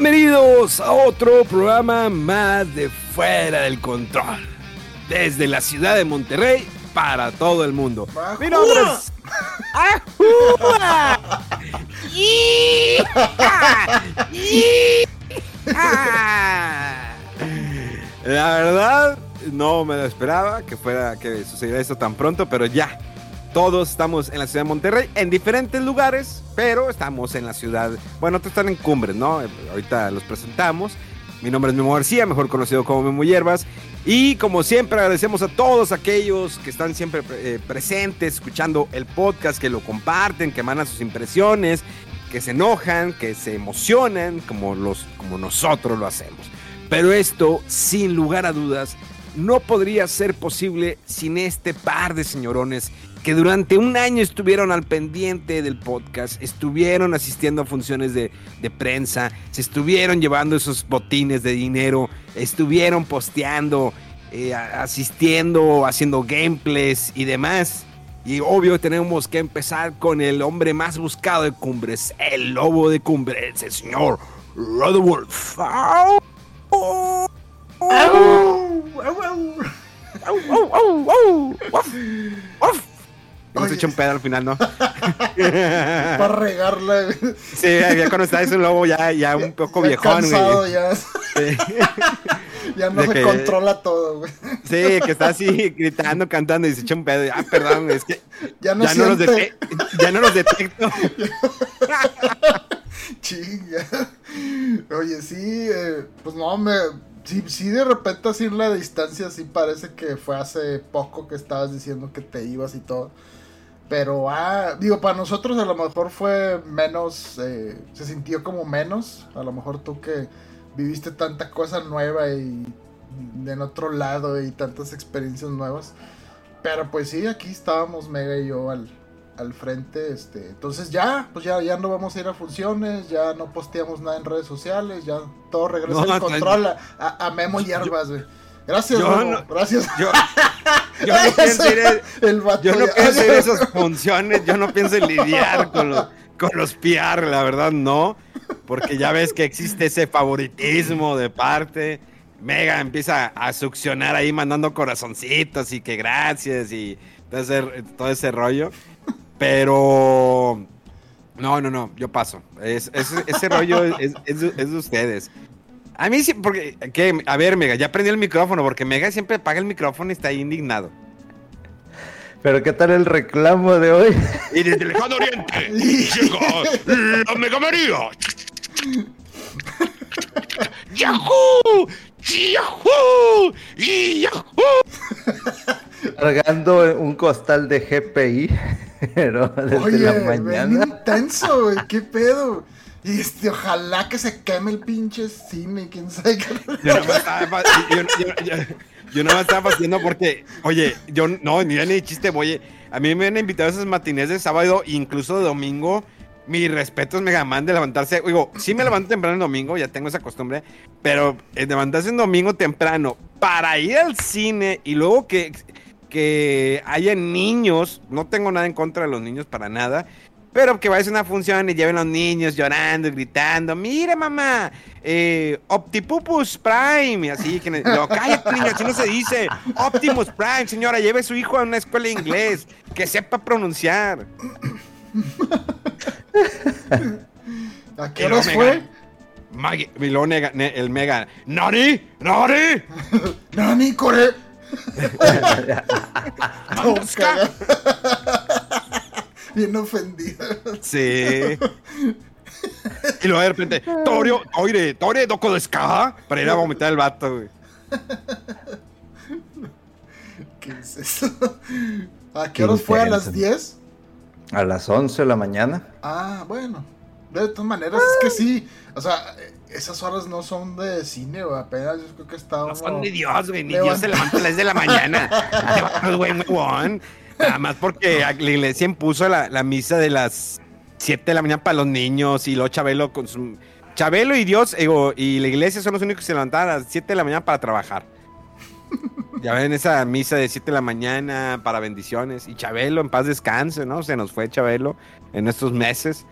Bienvenidos a otro programa más de Fuera del Control. Desde la ciudad de Monterrey para todo el mundo. Mi nombre es... La verdad, no me lo esperaba que fuera que sucediera esto tan pronto, pero ya. Todos estamos en la ciudad de Monterrey, en diferentes lugares, pero estamos en la ciudad. Bueno, otros están en Cumbres, ¿no? Ahorita los presentamos. Mi nombre es Memo García, mejor conocido como Memo Hierbas. Y como siempre, agradecemos a todos aquellos que están siempre eh, presentes, escuchando el podcast, que lo comparten, que mandan sus impresiones, que se enojan, que se emocionan, como, los, como nosotros lo hacemos. Pero esto, sin lugar a dudas, no podría ser posible sin este par de señorones que durante un año estuvieron al pendiente del podcast, estuvieron asistiendo a funciones de, de, prensa, se estuvieron llevando esos botines de dinero, estuvieron posteando, eh, asistiendo, haciendo gameplays y demás. Y obvio tenemos que empezar con el hombre más buscado de Cumbres, el lobo de Cumbres, el señor Rodolf. Hemos hecho un pedo al final, ¿no? Para regarla. Sí, ya cuando está ese lobo ya, ya un poco ya viejón, cansado, Ya, sí. ya no de se que, controla todo, güey. Sí, que está así gritando, cantando y se echa un pedo. Ah, perdón, es que ya no, ya no, los, dete ya no los detecto. Chinga. Oye, sí, eh, pues no, me Sí, sí, de repente así en la distancia sí parece que fue hace poco que estabas diciendo que te ibas y todo. Pero, ah, digo, para nosotros a lo mejor fue menos, eh, se sintió como menos. A lo mejor tú que viviste tanta cosa nueva y en otro lado y tantas experiencias nuevas. Pero pues sí, aquí estábamos Mega y yo al, al frente, este, entonces ya, pues ya, ya no vamos a ir a funciones, ya no posteamos nada en redes sociales, ya todo regresa no, al control a, a, Memo Hierbas, güey. Gracias, yo no, gracias. Yo, yo no pienso ir, el yo no pienso ir a esas funciones, yo no pienso lidiar con los, con los PR, la verdad no, porque ya ves que existe ese favoritismo de parte. Mega empieza a succionar ahí mandando corazoncitos y que gracias y todo ese, todo ese rollo. Pero. No, no, no, yo paso. Es, es, ese rollo es, es, de ustedes. A mí sí, porque. ¿qué? A ver, Mega, ya prendí el micrófono, porque Mega siempre apaga el micrófono y está ahí indignado. Pero ¿qué tal el reclamo de hoy? Y desde el lejano oriente llegó la Mega María. ¡Yahoo! ¡Yahoo! ¡Yahoo! Cargando un costal de GPI. Pero desde Oye, la mañana. intenso, güey, qué pedo. Y este, ojalá que se queme el pinche cine, quién sabe qué. Yo no me estaba, yo, yo, yo, no me estaba haciendo porque, oye, yo no, ni ni chiste, oye, a mí me han invitado a esas matines de sábado, incluso de domingo. Mi respeto es Megaman de levantarse. Digo, sí me levanto temprano el domingo, ya tengo esa costumbre. Pero eh, levantarse un domingo temprano para ir al cine y luego que que haya niños, no tengo nada en contra de los niños para nada, pero que vayas a una función y lleven los niños llorando, gritando, mira mamá, eh, Optipupus Prime, así que no, cállate niño, así no se dice, Optimus Prime, señora, lleve a su hijo a una escuela de inglés, que sepa pronunciar. ¿A qué hora fue? Maggie, el mega, ¿Nani? ¿Nani? ¿Nani, Core? Bien ofendida. Sí. Y luego de repente, Torio, oire, Torio, doco de ska. Para ir a vomitar el vato, güey. ¿Qué es eso? ¿A qué horas fue? ¿A las 10? A las 11 de la mañana. Ah, bueno. De todas maneras, es que sí. O sea, esas horas no son de cine, güey. Apenas yo creo que está. No son de Dios, güey. Ni Dios se levanta a las de la mañana. Güey. Nada más porque la iglesia impuso la, la misa de las 7 de la mañana para los niños y luego Chabelo con su... Chabelo y Dios y la iglesia son los únicos que se levantaban a las 7 de la mañana para trabajar. Ya ven esa misa de 7 de la mañana para bendiciones. Y Chabelo, en paz descanse, ¿no? Se nos fue Chabelo en estos meses.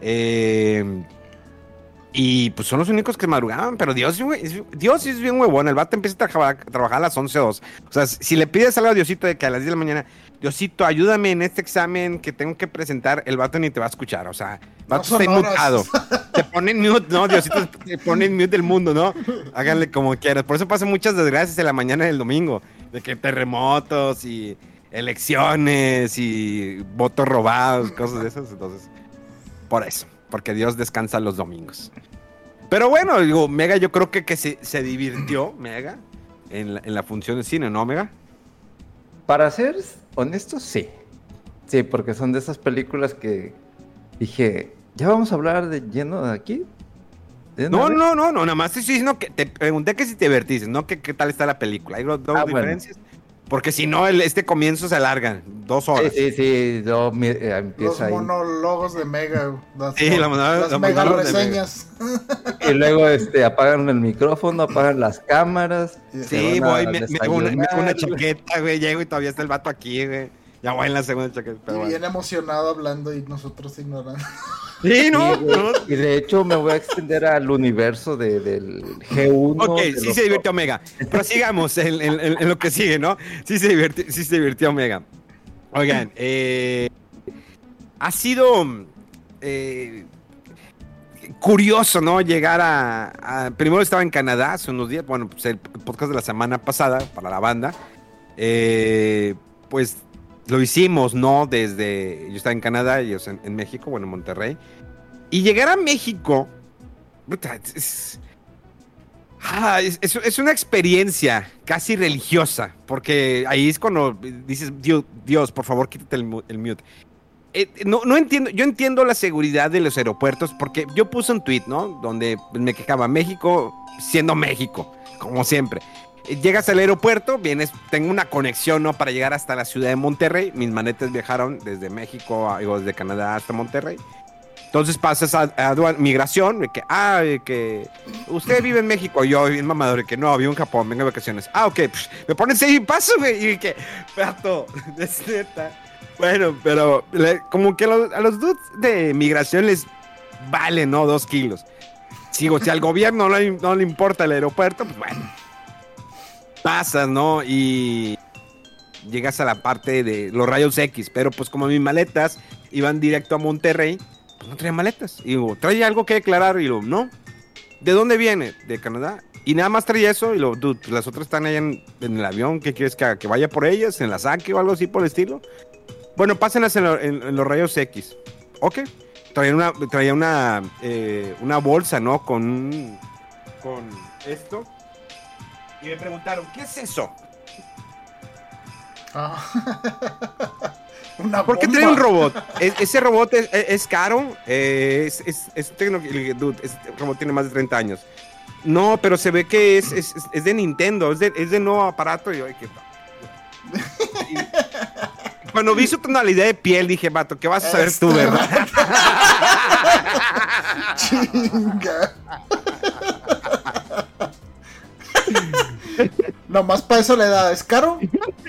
Eh, y pues son los únicos que madrugaban, pero Dios, Dios es bien huevón. El vato empieza a trabajar a las 11 o 2. O sea, si le pides algo a Diosito de que a las 10 de la mañana, Diosito, ayúdame en este examen que tengo que presentar, el vato ni te va a escuchar. O sea, el vato está inmutado. Te pone en mute, ¿no? Diosito te pone en mute del mundo, ¿no? Háganle como quieras. Por eso pasan muchas desgracias en la mañana del domingo. De que terremotos y elecciones y votos robados, cosas de esas. Entonces, por eso. Porque Dios descansa los domingos. Pero bueno, digo, Mega yo creo que, que se, se divirtió, Mega, en la, en la función de cine, ¿no, Mega? Para ser honesto, sí. Sí, porque son de esas películas que dije, ¿ya vamos a hablar de lleno de aquí? ¿De una No, vez? no, no, no, nada más estoy diciendo que te pregunté que si te divertiste, no que qué tal está la película. Hay dos Ah, bueno. Porque si no, el- este comienzo se alarga, dos Sí, horas. sí, sí, yo mi- eh, Los empiezo ahí. monólogos de Mega. Las, Sí, la las la mega reseñas. Y luego este, apagan el micrófono, apagan las cámaras. Sí, Sí, voy, me, me hago una, me hago una desayunar. chaqueta, güey, llego y todavía está el vato aquí, güey. Ya voy en la segunda chaqueta. pero Y bueno. bien emocionado hablando y nosotros ignorando. Sí, no, güey. no. Y de hecho me voy a extender al universo de- del G1. Ok, de sí los- se divirtió Omega. Prosigamos en, en- en- en lo que sigue, ¿no? Sí se divirtió, sí se divirtió Omega. Oigan, eh, ha sido eh, curioso, ¿no? Llegar a, a- Primero estaba en Canadá hace unos días, bueno, pues el podcast de la semana pasada para la banda. Eh, pues lo hicimos, ¿no? Desde. Yo estaba en Canadá ellos en, en México, bueno, en Monterrey. Y llegar a México. Ah, es, es- una experiencia casi religiosa, porque ahí es cuando dices, Dios, por favor, quítate el mute. Eh, no, no entiendo, yo entiendo la seguridad de los aeropuertos, porque yo puse un tweet, ¿no? Donde me quejaba México siendo México, como siempre. Llegas al aeropuerto, vienes, tengo una conexión, ¿no? Para llegar hasta la ciudad de Monterrey. Mis manetas viajaron desde México, a- digo, desde Canadá hasta Monterrey. Entonces pasas a, a aduan- migración, que, ah, que usted vive en México, yo bien mamador, que no, vivo en Japón, vengo de vacaciones. Ah, ok, psh, me ponen seis y paso, güey, y que, pato, es neta. Bueno, pero le- como que a a los dudes de migración les vale, ¿no? Dos kilos. Sigo, si al gobierno no le, no le importa el aeropuerto, pues bueno. Pasas, ¿no? Y llegas a la parte de los rayos X, pero pues como mis maletas iban directo a Monterrey, pues no traía maletas. Y digo, ¿trae algo que declarar? Y lo, no. ¿De dónde viene? De Canadá. Y nada más traía eso y lo, dude, pues, las otras están allá en, el avión, ¿qué quieres que haga? ¿Que vaya por ellas? ¿En la saque o algo así por el estilo? Bueno, pásenlas en, en- los rayos X. Ok. Traía una, traía una, eh, una bolsa, ¿no? Con, con esto. Y me preguntaron, ¿qué es eso? Ah. Una ¿Por qué bomba. trae un robot? E- ese robot es, es- es caro. eh, es, es, es tecno- dude, robot tiene más de 30 años. No, pero se ve que es, es, es- es de Nintendo, es de, es de nuevo aparato. Y yo, ay, qué- y- Cuando vi su tonalidad de piel, dije, vato, ¿qué vas a saber tú, Este verdad? Chinga. Nomás para eso le da. ¿Es caro?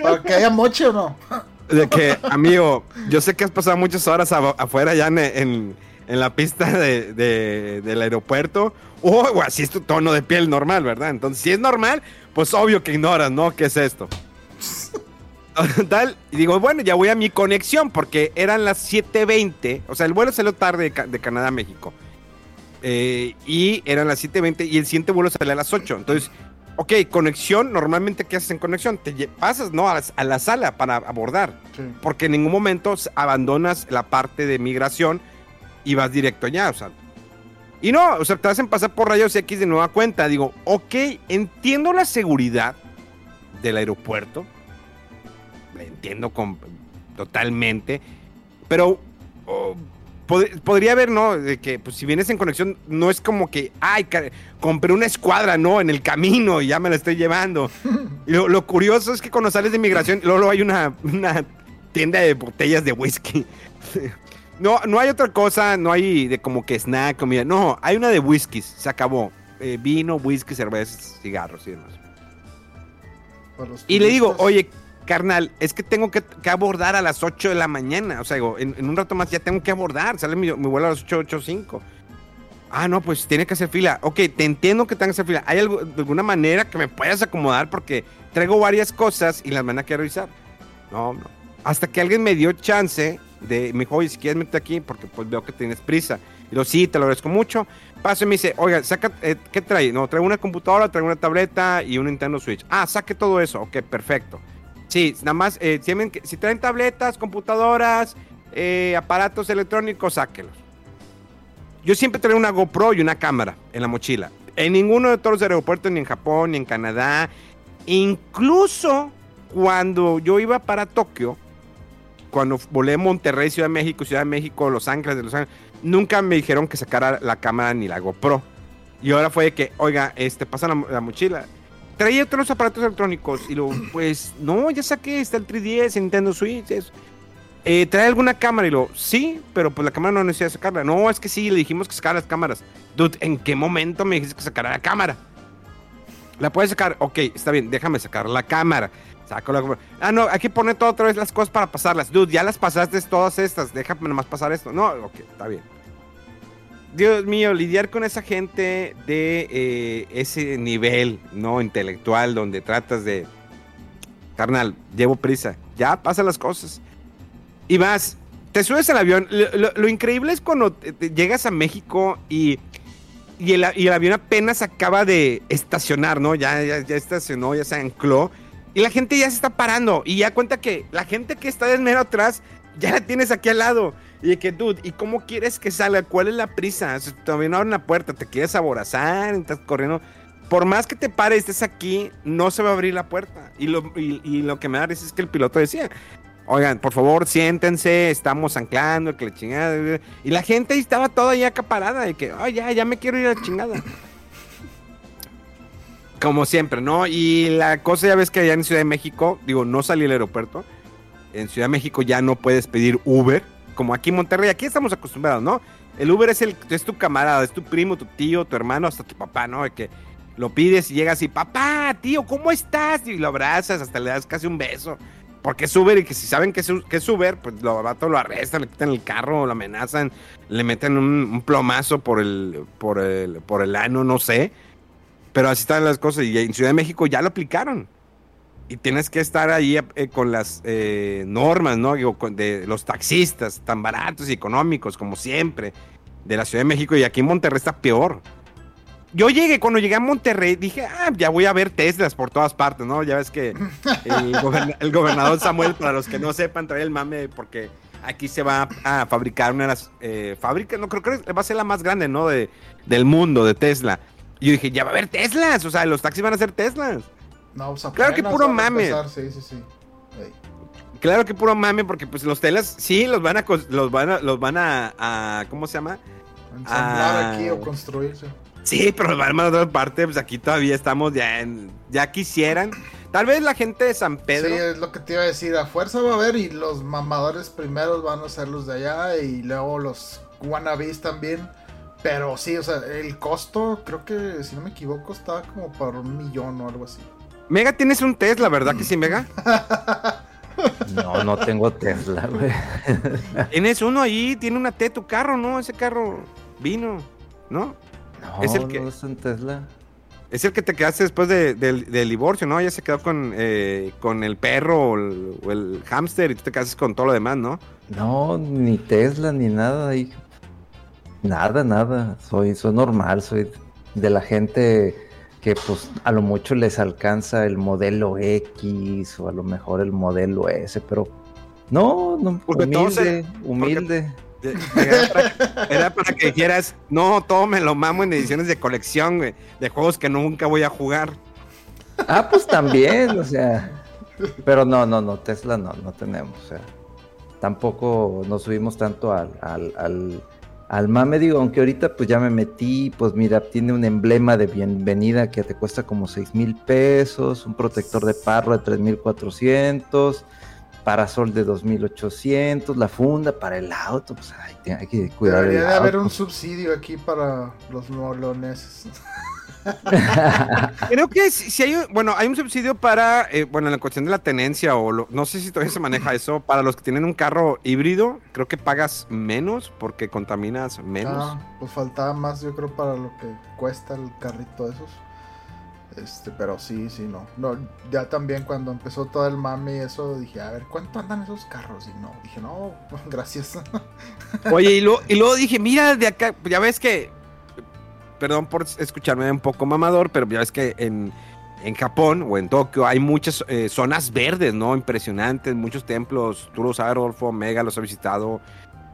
¿Para que haya moche o no? De que, amigo, yo sé que has pasado muchas horas afuera ya en, en- la pista de- de- del aeropuerto. O así es tu tono de piel normal, ¿verdad? Entonces, si es normal, pues obvio que ignoras, ¿no? ¿Qué es esto? Tal, y digo, bueno, ya voy a mi conexión porque eran las 7.20. O sea, el vuelo salió tarde de Canadá a México. Eh, y eran las 7.20 y el siguiente vuelo sale a las 8. Entonces, ok, conexión, normalmente ¿qué haces en conexión? Te pasas, ¿no? A la, a la sala para abordar. Sí. Porque en ningún momento abandonas la parte de migración y vas directo allá, o sea. Y no, o sea, te hacen pasar por rayos X de nueva cuenta. Digo, ok, entiendo la seguridad del aeropuerto. La entiendo con- totalmente. Pero oh, pod- podría haber, ¿no? De que pues, si vienes en conexión, no es como que, ay, compré una escuadra, ¿no? En el camino y ya me la estoy llevando. Lo, lo curioso es que cuando sales de migración, luego, hay una, una tienda de botellas de whisky. No, no hay otra cosa, no hay de como que snack, comida. No, hay una de whiskies, se acabó. Eh, vino, whisky, cervezas, cigarros y demás. Y le digo, oye, carnal, es que tengo que, abordar a las 8 de la mañana. O sea, digo, en, un rato más ya tengo que abordar. Sale mi, vuelo a las 8, 8, 5. Ah, no, pues tiene que hacer fila. Ok, te entiendo que tenga que hacer fila. ¿Hay alguna manera que me puedas acomodar? Porque traigo varias cosas y las van a querer revisar. No, no. Hasta que alguien me dio chance de, me dijo, oye, si quieres meterte aquí, porque pues veo que tienes prisa. Y lo sí, te lo agradezco mucho. Paso y me dice, oiga, saca, eh, ¿qué trae? No, traigo una computadora, traigo una tableta y un Nintendo Switch. Ah, saque todo eso. Ok, perfecto. Sí, nada más, eh, si, traen tabletas, computadoras, eh, aparatos electrónicos, sáquelos. Yo siempre traigo una GoPro y una cámara en la mochila. En ninguno de todos los aeropuertos, ni en Japón, ni en Canadá. Incluso cuando yo iba para Tokio, cuando volé Monterrey, Ciudad de México, Ciudad de México, Los Ángeles, de Los Ángeles, nunca me dijeron que sacara la cámara ni la GoPro. Y ahora fue que, oiga, este, pasa la mochila. Traía otros aparatos electrónicos y luego, pues, no, ya saqué, está el 3DS, el Nintendo Switch, eso. Eh, ¿Trae alguna cámara? Y lo, sí, pero pues la cámara no necesita sacarla. No, es que sí, le dijimos que sacara las cámaras. Dude, ¿en qué momento me dijiste que sacara la cámara? ¿La puedes sacar? Ok, está bien, déjame sacar la cámara. Saco la cámara. Ah, no, hay que poner todo otra vez las cosas para pasarlas. Dude, ya las pasaste todas estas, déjame nomás pasar esto. No, ok, está bien. Dios mío, lidiar con esa gente de eh, ese nivel, ¿no? Intelectual, donde tratas de... Carnal, llevo prisa. Ya, pasa las cosas. Y vas, te subes al avión. Lo, increíble es cuando llegas a México y, y, el, y el avión apenas acaba de estacionar, ¿no? Ya, ya, ya estacionó, ya se ancló. Y la gente ya se está parando. Y ya cuenta que la gente que está del mero atrás, ya la tienes aquí al lado. Y que, dude, ¿y cómo quieres que salga? ¿Cuál es la prisa? Sea, Todavía no abren la puerta, te quieres aborazar, estás corriendo. Por más que te pares, estés aquí, no se va a abrir la puerta. Y lo, y, lo que me da risa es que el piloto decía, oigan, por favor, siéntense, estamos anclando, que la chingada. Y la gente estaba toda ya acaparada, de que, ay, ya, ya me quiero ir a la chingada. Como siempre, ¿no? Y la cosa ya ves que allá en Ciudad de México, digo, no salí del aeropuerto. En Ciudad de México ya no puedes pedir Uber, como aquí en Monterrey, aquí estamos acostumbrados, ¿no? El Uber es, el, es tu camarada, es tu primo, tu tío, tu hermano, hasta tu papá, ¿no? Que lo pides y llegas y, papá, tío, ¿cómo estás? Y lo abrazas, hasta le das casi un beso. Porque es Uber y que si saben que es, que es Uber, pues lo vato lo arrestan, le quitan el carro, lo amenazan, le meten un, un plomazo por el, por, el, por el ano, no sé. Pero así están las cosas. Y en Ciudad de México ya lo aplicaron. Y tienes que estar ahí eh, con las eh, normas, ¿no? Digo, con- de los taxistas tan baratos y económicos, como siempre, de la Ciudad de México. Y aquí en Monterrey está peor. Yo llegué, cuando llegué a Monterrey, dije, ah, ya voy a ver Teslas por todas partes, ¿no? Ya ves que el, goberna- el gobernador Samuel, para los que no sepan, trae el mame porque aquí se va a fabricar una de las eh, fábricas, no creo que va a ser la más grande, ¿no? De, del mundo, de Tesla. Y yo dije, ya va a haber Teslas, o sea, los taxis van a ser Teslas. No, pues Claro que puro mame. empezar, Sí, sí, sí. Claro que puro mame, porque pues los Teslas sí los van a, los van a, los van a, a- ¿cómo se llama? Ensamblar aquí o construirse. Sí, pero los van a otra parte, pues aquí todavía estamos ya en, ya quisieran. Tal vez la gente de San Pedro. Sí, es lo que te iba a decir. A fuerza va a haber y los mamadores primeros van a ser los de allá y luego los wannabes también. Pero sí, o sea, el costo, creo que si no me equivoco, estaba como por un millón o algo así. Mega, tienes un Tesla, ¿verdad que sí, Mega? No, no tengo Tesla, güey. Tienes uno ahí, tiene una T tu carro, ¿no? Ese carro vino, ¿no? No, Es el que- no es un Tesla. Es el que te quedaste después de- del, del divorcio, ¿no? Ya se quedó con, eh, con el perro o el, o el hámster y tú te quedaste con todo lo demás, ¿no? No, ni Tesla, ni nada, hijo. Nada, nada. Soy, soy normal, soy de la gente que pues a lo mucho les alcanza el modelo X o a lo mejor el modelo S, pero no, no Porque humilde, se- humilde. De- Era para, era para que dijeras, no, todo me lo mamo en ediciones de colección, güey, de juegos que nunca voy a jugar. Ah, pues también, o sea. Pero no, no, no, Tesla no, no tenemos. O sea, tampoco nos subimos tanto al, al, al, al mame. Digo, aunque ahorita pues ya me metí, pues mira, tiene un emblema de bienvenida que te cuesta como 6 mil pesos, un protector de parro de 3400, parasol de 2800, la funda para el auto, pues ay, hay que cuidar Debería el de haber auto. un subsidio aquí para los moloneses. Creo que si, hay, bueno, hay un subsidio para, eh, bueno, en la cuestión de la tenencia o lo- no sé si todavía se maneja eso, para los que tienen un carro híbrido, creo que pagas menos porque contaminas menos. Ah, pues faltaba más, yo creo, para lo que cuesta el carrito de esos. Este, pero sí, sí, no. no. Ya también cuando empezó todo el mame y eso, dije, a ver, ¿cuánto andan esos carros? Y no, dije, no, gracias. Oye, y, luego- y luego dije, mira, de acá, ya ves que, perdón por escucharme un poco mamador, pero ya ves que en, en Japón o en Tokio hay muchas eh, zonas verdes, ¿no? Impresionantes, muchos templos, tú lo sabes, Rodolfo, Mega los ha visitado,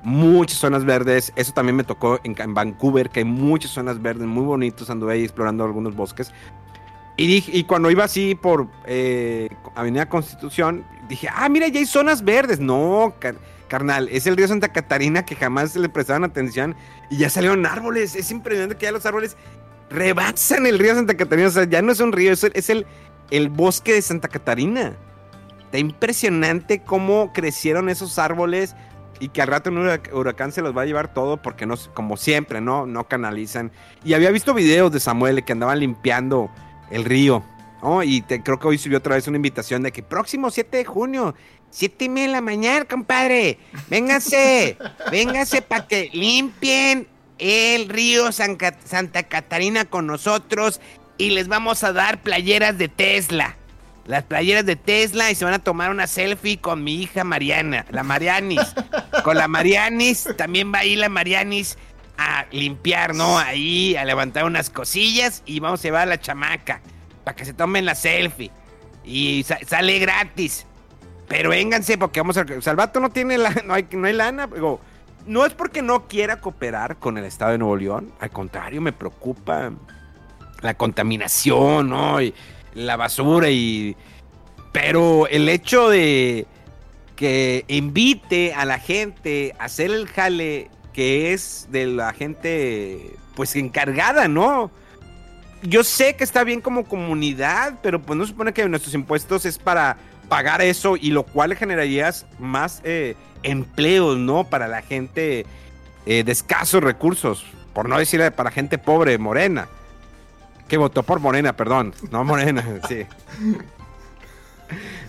muchas zonas verdes, eso también me tocó en, Vancouver, que hay muchas zonas verdes muy bonitos, anduve ahí explorando algunos bosques. Y, dije, y cuando iba así por eh, Avenida Constitución, dije, ah, mira, ya hay zonas verdes. No, carnal, es el río Santa Catarina que jamás le prestaban atención y ya salieron árboles. Es impresionante que ya los árboles rebasan el río Santa Catarina. O sea, ya no es un río, es el, el, bosque de Santa Catarina. Está impresionante cómo crecieron esos árboles y que al rato un hurac- huracán se los va a llevar todo porque no, como siempre, ¿no? No canalizan. Y había visto videos de Samuel que andaban limpiando el río. Y te- creo que hoy subió otra vez una invitación de que próximo 7 de junio, 7 y media de la mañana, compadre. Véngase, véngase para que limpien el río Santa Catarina con nosotros y les vamos a dar playeras de Tesla. Las playeras de Tesla y se van a tomar una selfie con mi hija Mariana, la Marianis. Con la Marianis, también va ahí la Marianis a limpiar, ¿no? Ahí, a levantar unas cosillas y vamos a llevar a la chamaca para que se tomen la selfie. Y sa- sale gratis. Pero vénganse porque vamos a... O sea, no tiene la, no hay, no hay lana. Digo, no es porque no quiera cooperar con el Estado de Nuevo León. Al contrario, me preocupa la contaminación, ¿no? Y la basura y... Pero el hecho de que invite a la gente a hacer el jale que es de la gente pues encargada, ¿no? Yo sé que está bien como comunidad, pero pues no supone que nuestros impuestos es para pagar eso y lo cual generaría más eh, empleos, ¿no? Para la gente eh, de escasos recursos, por no decir para gente pobre, morena. Que votó por Morena, perdón, no Morena, sí.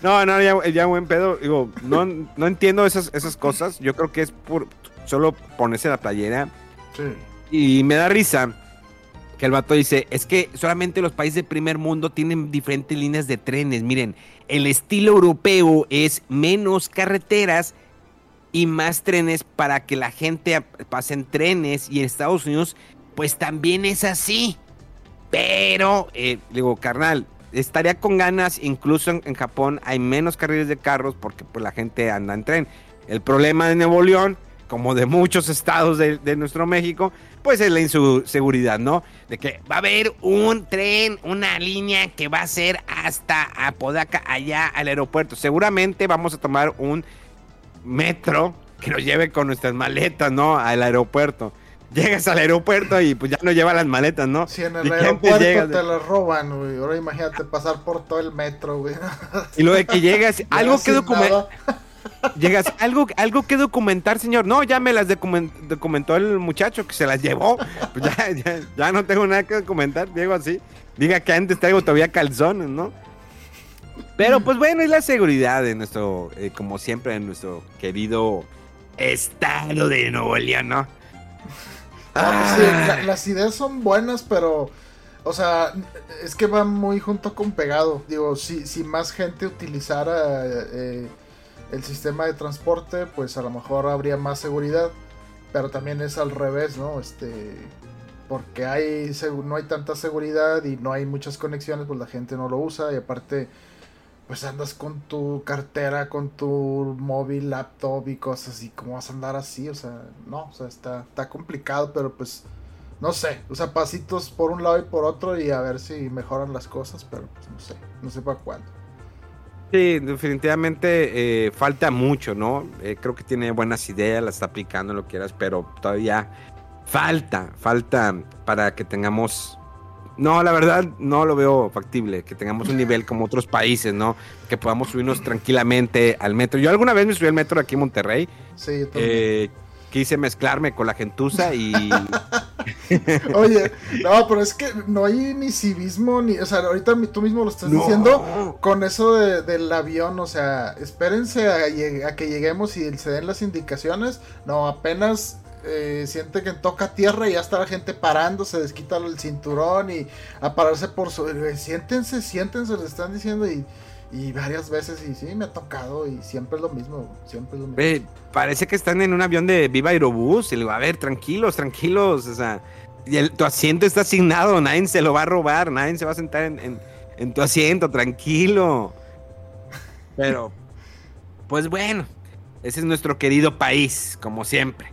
No, no, ya, ya buen pedo. Digo, no, no entiendo esas, esas cosas. Yo creo que es por solo ponerse la playera. Sí. Y me da risa que el vato dice, es que solamente los países de primer mundo tienen diferentes líneas de trenes. Miren, el estilo europeo es menos carreteras y más trenes para que la gente pase en trenes. Y en Estados Unidos, pues también es así. Pero, eh, digo, carnal, estaría con ganas, incluso en, Japón hay menos carriles de carros porque pues la gente anda en tren. El problema de Nuevo León, como de muchos estados de nuestro México, pues es la inseguridad, ¿no? De que va a haber un tren, una línea que va a ser hasta Apodaca, allá al aeropuerto. Seguramente vamos a tomar un metro que nos lleve con nuestras maletas, ¿no? Al aeropuerto. Llegas al aeropuerto y pues ya no lleva las maletas, ¿no? Si en ¿Y el aeropuerto llegas te lo roban, güey. Ahora imagínate pasar por todo el metro, güey. Y luego de que llegas, algo que documentar. Llegas, algo, algo que documentar, señor. No, ya me las documen- documentó el muchacho que se las llevó. Pues ya, ya, ya no tengo nada que documentar, Diego así. Diga que antes traigo todavía calzones, ¿no? Pero pues bueno, es la seguridad de nuestro, eh, como siempre, de nuestro querido estado de Nuevo León, ¿no? No, pues sí, la- las ideas son buenas, pero. O sea, es que va muy junto con pegado. Digo, si, si más gente utilizara eh, el sistema de transporte, pues a lo mejor habría más seguridad. Pero también es al revés, ¿no? Este. porque hay no hay tanta seguridad y no hay muchas conexiones, pues la gente no lo usa y aparte pues andas con tu cartera, con tu móvil, laptop y cosas y cómo vas a andar así, o sea, no, o sea, está, está complicado, pero pues no sé, o sea, pasitos por un lado y por otro y a ver si mejoran las cosas, pero pues no sé, no sé para cuándo. Sí, definitivamente eh, falta mucho, ¿no? Eh, creo que tiene buenas ideas, las está aplicando, lo quieras, pero todavía falta, falta para que tengamos... No, la verdad no lo veo factible, que tengamos un nivel como otros países, ¿no? Que podamos subirnos tranquilamente al metro. Yo alguna vez me subí al metro aquí en Monterrey. Sí, yo eh, quise mezclarme con la gentuza y... Oye, no, pero es que no hay ni civismo, ni... O sea, ahorita tú mismo lo estás diciendo con eso del avión, o sea, espérense a, que lleguemos y se den las indicaciones. No, apenas eh, siente que toca tierra y ya está la gente parando, se desquita el cinturón y a pararse por su... Siéntense, siéntense, le están diciendo y... Y varias veces, y sí, me ha tocado, y siempre es lo mismo, siempre es lo mismo. parece que están en un avión de Viva Aerobús, y le digo, a ver, tranquilos, tranquilos, o sea, y el, tu asiento está asignado, nadie se lo va a robar, nadie se va a sentar en, en tu asiento, tranquilo. Pero, pues bueno, ese es nuestro querido país, como siempre.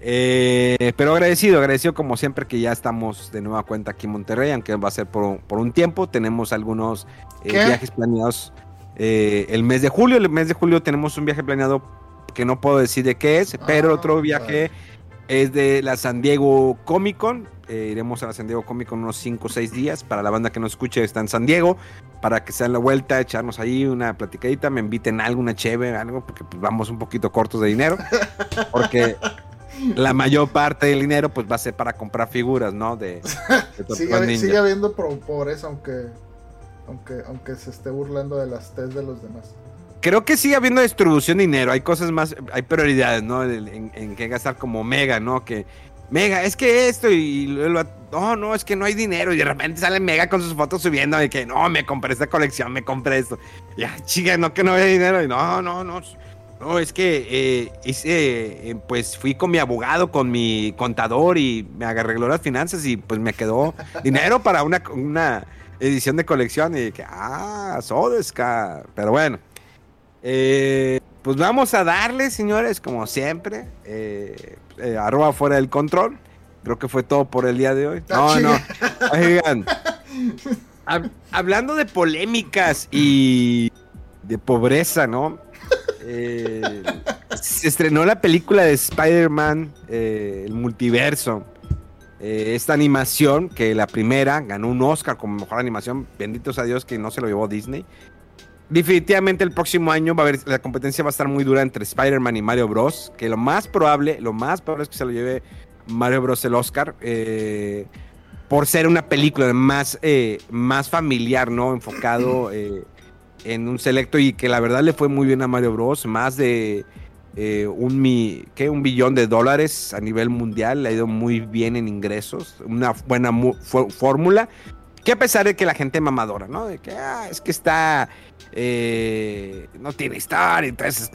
Eh, pero agradecido, agradecido como siempre que ya estamos de nueva cuenta aquí en Monterrey, aunque va a ser por, un tiempo. Tenemos algunos eh, viajes planeados eh, el mes de julio. El mes de julio tenemos un viaje planeado que no puedo decir de qué es, pero otro ah, viaje es de la San Diego Comic Con. iremos a la San Diego Comic Con unos 5 o 6 días. Para la banda que nos escuche, está en San Diego. Para que sean la vuelta, echarnos ahí una platicadita, me inviten algo, una cheve, algo, porque pues, vamos un poquito cortos de dinero. Porque la mayor parte del dinero pues va a ser para comprar figuras, ¿no? De, sigue, habiendo pobreza aunque, aunque, aunque se esté burlando de las test de los demás. Creo que sigue habiendo distribución de dinero, hay cosas más, hay prioridades, ¿no? En, en, que gastar como Mega, ¿no? Que Mega, es que esto y lo, no, no, es que no hay dinero y de repente sale Mega con sus fotos subiendo de que no, me compré esta colección, me compré esto. Ya, chica, no que no hay dinero y no, no, no no, es que eh, hice, eh, pues fui con mi abogado, con mi contador y me arregló las finanzas y pues me quedó dinero para una, una edición de colección y dije, ah, Sodesca. Pero bueno, eh, pues vamos a darle, señores, como siempre, arroba fuera del control. Creo que fue todo por el día de hoy. No, no. Oigan, hablando de polémicas y de pobreza, ¿no? Eh, se estrenó la película de Spider-Man, eh, el multiverso. Eh, esta animación, que la primera ganó un Oscar como mejor animación, benditos a Dios que no se lo llevó Disney. Definitivamente el próximo año va a haber, la competencia va a estar muy dura entre Spider-Man y Mario Bros. Que lo más probable, lo más probable es que se lo lleve Mario Bros. el Oscar. por ser una película más, más familiar, ¿no? Enfocado en un selecto y que la verdad le fue muy bien a Mario Bros. Más de eh, un, mi, un billón de dólares a nivel mundial. Le ha ido muy bien en ingresos. Una buena fórmula. Que a pesar de que la gente mamadora, ¿no? De que ah, es que está. Eh, no tiene historia, entonces.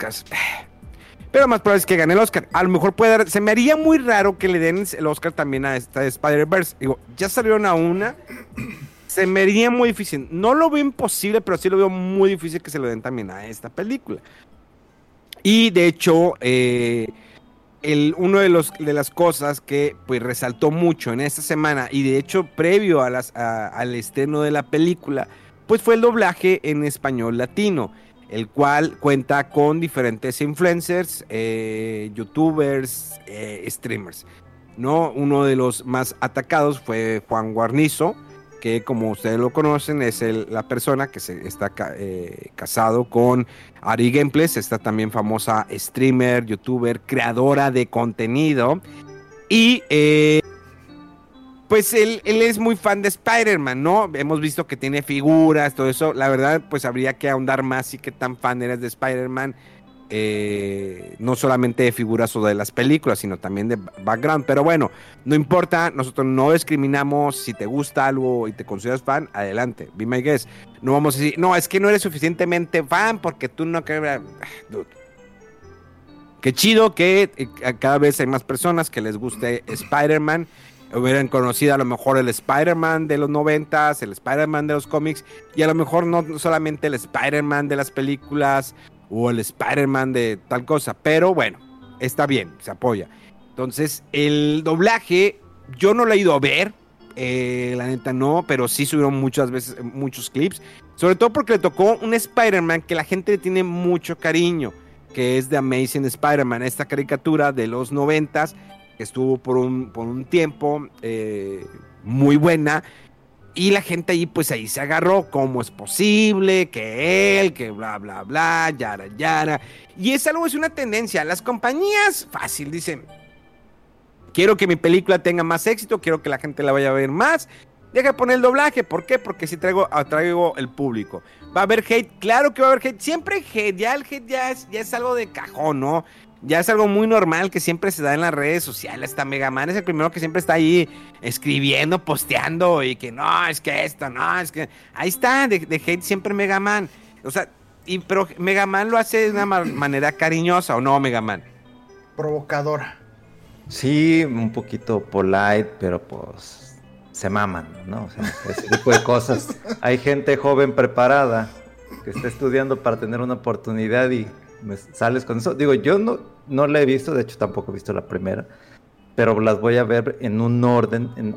Pero más probable es que gane el Oscar. A lo mejor puede dar. Se me haría muy raro que le den el Oscar también a esta Spider-Verse. Digo, ya salieron a una se me haría muy difícil. No lo veo imposible, pero sí lo veo muy difícil que se lo den también a esta película. Y de hecho, eh, uno de, los, de las cosas que pues, resaltó mucho en esta semana, y de hecho previo a las, al estreno de la película, pues fue el doblaje en español latino, el cual cuenta con diferentes influencers, eh, youtubers, eh, streamers. ¿no? Uno de los más atacados fue Juan Guarnizo, que como ustedes lo conocen es la persona que se está eh, casado con Ari Gameplays, está también famosa streamer, youtuber, creadora de contenido y eh, pues él, él, es muy fan de Spider-Man, ¿no? Hemos visto que tiene figuras, todo eso. La verdad, pues habría que ahondar más y qué tan fan eres de Spider-Man. Eh, no solamente de figuras o de las películas, sino también de background. Pero bueno, no importa, nosotros no discriminamos. Si te gusta algo y te consideras fan, adelante, be my guest. No vamos a decir, no, es que no eres suficientemente fan porque tú no crees. Qué chido que eh, cada vez hay más personas que les guste Spider-Man. hubieran conocido a lo mejor el Spider-Man de los noventas, el Spider-Man de los cómics, y a lo mejor no solamente el Spider-Man de las películas o el Spider-Man de tal cosa, pero bueno, está bien, se apoya. Entonces, el doblaje, yo no lo he ido a ver, eh, la neta no, pero sí subieron muchas veces muchos clips, sobre todo porque le tocó un Spider-Man que la gente le tiene mucho cariño, que es The Amazing Spider-Man, esta caricatura de los noventas, que estuvo por un, por un tiempo eh, muy buena, y la gente ahí, pues ahí se agarró, ¿cómo es posible? Que él, que bla, bla, bla, yara, yara. Y es algo, es una tendencia. Las compañías, fácil, dicen, quiero que mi película tenga más éxito, quiero que la gente la vaya a ver más. Deja poner el doblaje, ¿por qué? Porque si traigo, atraigo el público. ¿Va a haber hate? Claro que va a haber hate. Siempre hate, ya el hate ya es, ya es algo de cajón, ¿no? Ya es algo muy normal que siempre se da en las redes sociales. Hasta Megaman es el primero que siempre está ahí escribiendo, posteando y que no, es que esto, no, es que. Ahí está, de, hate siempre Megaman. O sea, y, pero Megaman lo hace de una manera cariñosa, ¿o no, Megaman? Provocadora. Sí, un poquito polite, pero pues se maman, ¿no? O sea, ese tipo de cosas. Hay gente joven preparada que está estudiando para tener una oportunidad y me sales con eso. Digo, yo no, no la he visto, de hecho tampoco he visto la primera, pero las voy a ver en un orden, en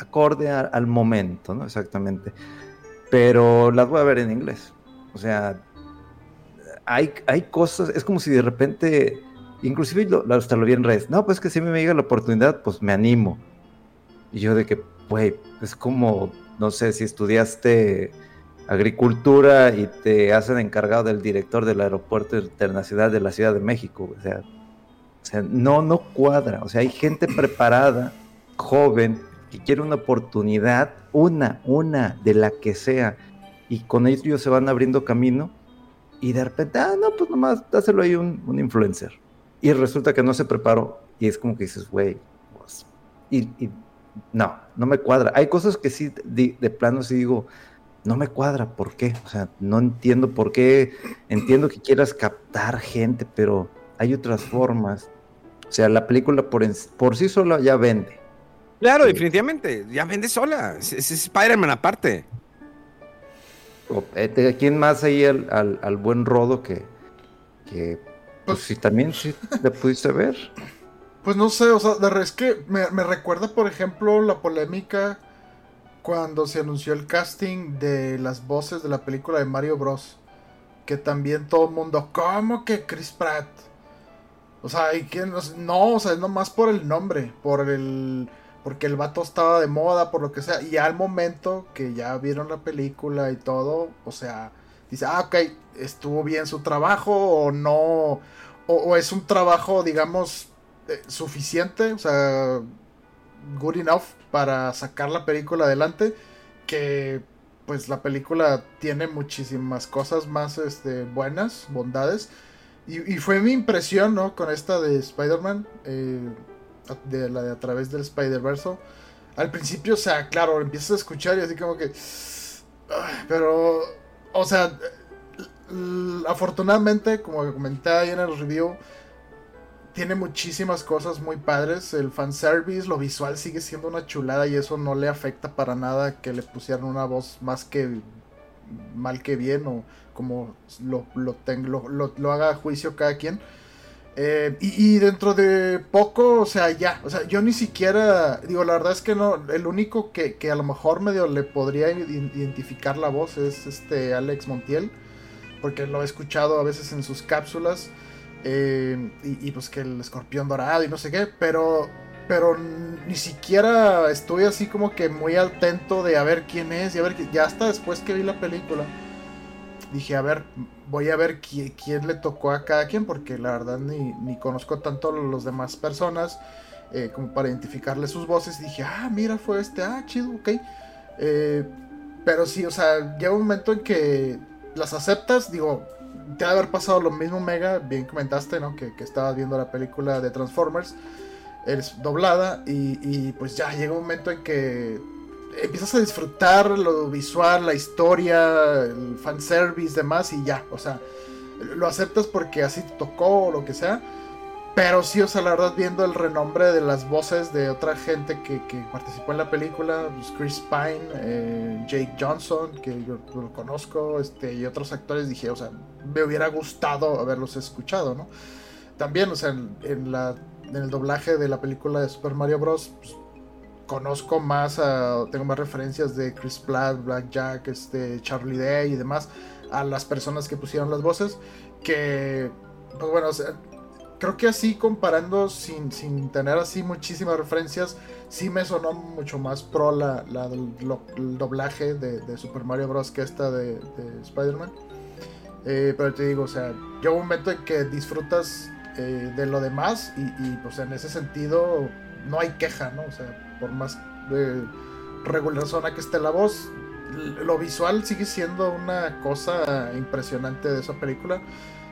acorde al momento, ¿no? Exactamente. Pero las voy a ver en inglés. O sea, hay, hay cosas, es como si de repente, inclusive lo, hasta lo vi en redes, no, pues que si me llega la oportunidad, pues me animo. Y yo de que, güey, es como, no sé, si estudiaste agricultura y te hacen encargado del director del aeropuerto internacional de la Ciudad de México. O sea, no, no cuadra. O sea, hay gente preparada, joven, que quiere una oportunidad, una, una, de la que sea, y con ellos se van abriendo camino, y de repente, ah, no, pues nomás dáselo ahí un, un influencer. Y resulta que no se preparó, y es como que dices, güey, pues", y, no, no me cuadra. Hay cosas que sí, de, de plano sí digo, no me cuadra, ¿por qué? O sea, no entiendo por qué, entiendo que quieras captar gente, pero hay otras formas. O sea, la película por, por sí sola ya vende. Claro, definitivamente, ya vende sola. Es, Spider-Man aparte. Eh, ¿Quién más ahí al, al, buen rodo que, que pues, si también sí le pudiste ver? Pues no sé, o sea, es que me, me recuerda, por ejemplo, la polémica cuando se anunció el casting de las voces de la película de Mario Bros. Que también todo el mundo, ¿cómo que Chris Pratt? O sea, ¿y quién? No, o sea, es nomás por el nombre, por el. Porque el vato estaba de moda, por lo que sea. Y al momento que ya vieron la película y todo, o sea, dice, ah, ok, estuvo bien su trabajo o no. O, es un trabajo, digamos, eh, suficiente, o sea, good enough para sacar la película adelante. Que pues la película tiene muchísimas cosas más este, buenas, bondades. Y, fue mi impresión, ¿no? Con esta de Spider-Man, eh, de la de a través del Spider-Verse. Al principio, o sea, claro, empiezas a escuchar y así como que... Pero, o sea, afortunadamente, como comenté ahí en el review, tiene muchísimas cosas muy padres. El fanservice, lo visual sigue siendo una chulada y eso no le afecta para nada que le pusieran una voz más que mal que bien o como lo, lo, lo, haga a juicio cada quien. Eh, y, dentro de poco, o sea, ya, o sea, yo ni siquiera, digo, la verdad es que no, el único que, que a lo mejor medio le podría identificar la voz es este Alex Montiel, porque lo he escuchado a veces en sus cápsulas. Eh, y, pues que el escorpión dorado y no sé qué, pero, pero ni siquiera estoy así como que muy atento de a ver quién es y a ver, ya hasta después que vi la película, dije, a ver, voy a ver quién, le tocó a cada quien, porque la verdad ni, ni conozco tanto a los demás personas eh, como para identificarle sus voces. Y dije, ah, mira, fue este, ah, chido, ok. Eh, pero sí, o sea, llega un momento en que las aceptas, digo, te ha haber pasado lo mismo, Mega. Bien comentaste, ¿no? Que, que estabas viendo la película de Transformers. Eres doblada y, pues ya llega un momento en que empiezas a disfrutar lo visual, la historia, el fanservice, demás y ya. O sea, lo aceptas porque así te tocó o lo que sea. Pero sí, o sea, la verdad, viendo el renombre de las voces de otra gente que, que participó en la película, pues Chris Pine, eh, Jake Johnson, que yo, lo conozco, este, y otros actores, dije, o sea, me hubiera gustado haberlos escuchado, ¿no? También, o sea, en, la, en el doblaje de la película de Super Mario Bros., pues, conozco más, tengo más referencias de Chris Pratt, Black Jack, este, Charlie Day y demás, a las personas que pusieron las voces, que, pues bueno, o sea, creo que así comparando sin, sin tener así muchísimas referencias, sí me sonó mucho más pro la, la el doblaje de, Super Mario Bros. que esta de, de Spider-Man. Eh, pero te digo, o sea, llega un momento en que disfrutas eh, de lo demás y, y, pues en ese sentido no hay queja, ¿no? O sea, por más eh, regular zona que esté la voz, lo visual sigue siendo una cosa impresionante de esa película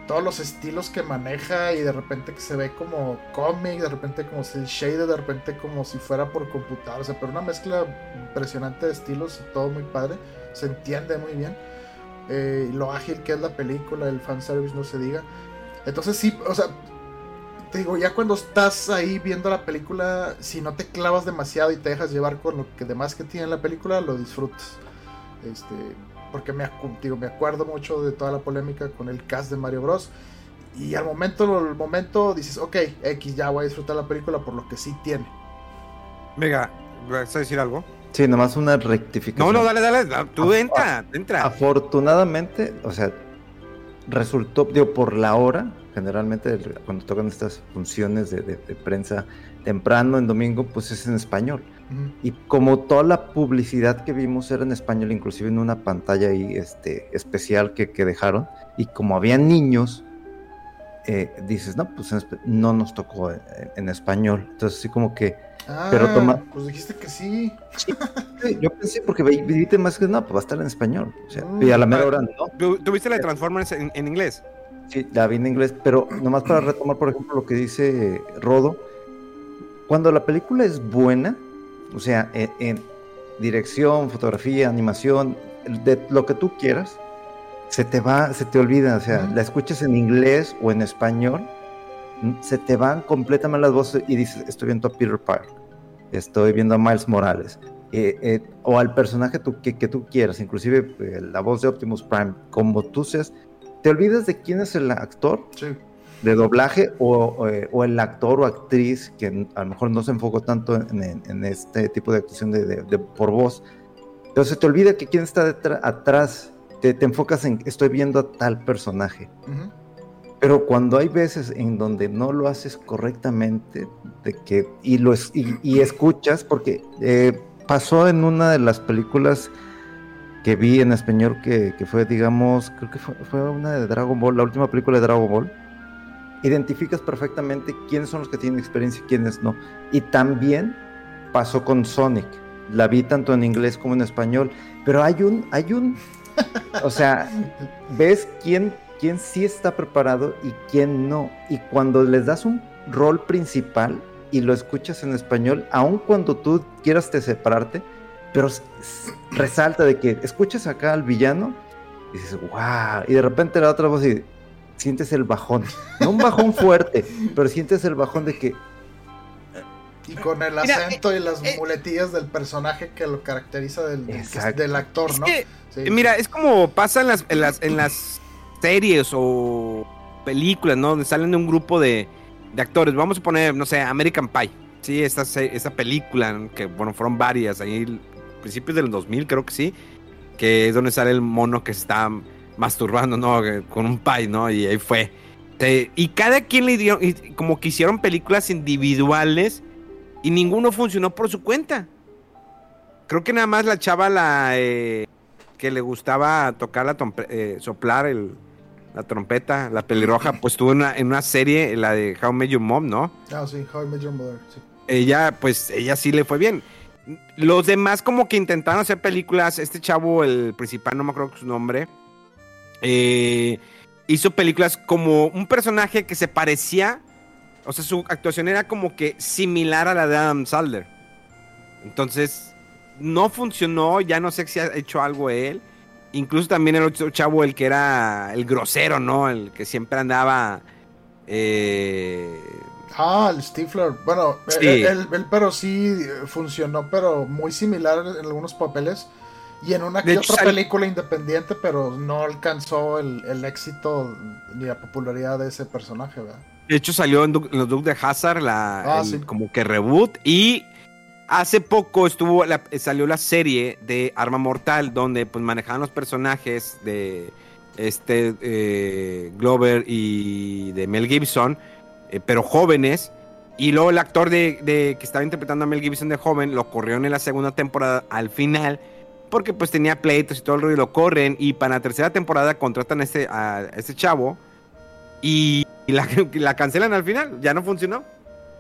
todos los estilos que maneja y de repente que se ve como cómic, de repente como si shaded, de repente como si fuera por computadora, o sea, pero una mezcla impresionante de estilos y todo muy padre, se entiende muy bien. Eh, lo ágil que es la película, el fanservice no se diga. Entonces sí, o sea, te digo, ya cuando estás ahí viendo la película, si no te clavas demasiado y te dejas llevar con lo que demás que tiene la película, lo disfrutas. Este, porque me, digo, me acuerdo mucho de toda la polémica con el cast de Mario Bros. Y al momento, al momento dices, ok, X, ya voy a disfrutar la película por lo que sí tiene. Venga, ¿vas a decir algo? Sí, nomás una rectificación. No, no, dale, dale. Tú entra, entra. Afortunadamente, o sea, resultó, digo, por la hora, generalmente cuando tocan estas funciones de, de- de prensa temprano en domingo, pues es en español. Ujú. Y como toda la publicidad que vimos era en español, inclusive en una pantalla ahí este, especial que, que dejaron, y como había niños, eh, dices, no, pues no nos tocó en, en español. Entonces, sí, como que Ah, Pero toma- pues dijiste que sí. sí, yo pensé, porque vi, más que no, pues va a estar en español. O sea, Mm, y a la mera ah, hora no. ¿Tú, tú viste la de Transformers en, en inglés? Sí, la vi en inglés, pero nomás para retomar, por ejemplo, lo que dice Rodo, cuando la película es buena, o sea, en, en dirección, fotografía, animación, de lo que tú quieras, se te va, se te olvida, o sea, la escuchas en inglés o en español, se te van completamente las voces y dices, estoy viendo a Peter Parker, estoy viendo a Miles Morales, eh, eh, o al personaje tú- que, que tú quieras, inclusive eh, la voz de Optimus Prime, como tú seas, te olvidas de quién es el actor Sí. De doblaje o, o, eh, o el actor o actriz que a lo mejor no se enfocó tanto en, en- en este tipo de actuación de, de- de- por voz. Entonces te olvida que quién está atrás, te, te enfocas en estoy viendo a tal personaje. Ujú. Pero cuando hay veces en donde no lo haces correctamente de que, y, lo y, y escuchas, porque eh, pasó en una de las películas que vi en español que, que fue, digamos, creo que fue, fue una de Dragon Ball, la última película de Dragon Ball, identificas perfectamente quiénes son los que tienen experiencia y quiénes no. Y también pasó con Sonic. La vi tanto en inglés como en español, pero hay un, hay un, o sea, ves quién, quién sí está preparado y quién no. Y cuando les das un rol principal y lo escuchas en español, aun cuando tú quieras te separarte, pero resalta de que escuchas acá al villano y dices, wow, y de repente la otra voz y sientes el bajón. No un bajón fuerte, pero sientes el bajón de que Y con el Mira, acento y las eh, muletillas del personaje que lo caracteriza del, del- actor, Es ¿no? que, Sí. Mira, es como pasa en las, en las, en las series o películas, ¿no? Donde salen de un grupo de, de actores. Vamos a poner, no sé, American Pie. Sí, esta, esta película, que bueno, fueron varias, ahí principios del 2000 creo que sí, que es donde sale el mono que se está masturbando, ¿no? Con un pie, ¿no? Y ahí fue. Eh, y cada quien le dio, como que hicieron películas individuales y ninguno funcionó por su cuenta. Creo que nada más la chava la eh, que le gustaba tocar la eh, soplar el, la trompeta, la pelirroja, pues estuvo en una, en una serie, la de How I Met Your Mom, ¿no? Ah, sí, How I Met Your Mother, sí. Ella, pues, ella sí le fue bien. Los demás como que intentaron hacer películas. Este chavo, el principal, no me acuerdo su nombre, eh, hizo películas como un personaje que se parecía, o sea, su actuación era como que similar a la de Adam Sandler. Entonces, no funcionó, ya no sé si ha hecho algo él. Incluso también el otro chavo, el que era el grosero, ¿no? El que siempre andaba... eh, Ah, el Stifler. Bueno, él, pero sí funcionó, pero muy similar en algunos papeles. Y en una que otra película independiente, pero no alcanzó el, éxito ni la popularidad de ese personaje, ¿verdad? De hecho, salió en, los Duke de Hazard, la, ah, como que reboot. Y hace poco estuvo salió la serie de Arma Mortal, donde pues manejaban los personajes de este eh, Glover y de Mel Gibson, eh, pero jóvenes. Y luego el actor de, que estaba interpretando a Mel Gibson de joven lo corrió en la segunda temporada al final porque pues tenía pleitos y todo el rollo y lo corren y para la tercera temporada contratan a a este chavo y, la, la, cancelan al final, ya no funcionó.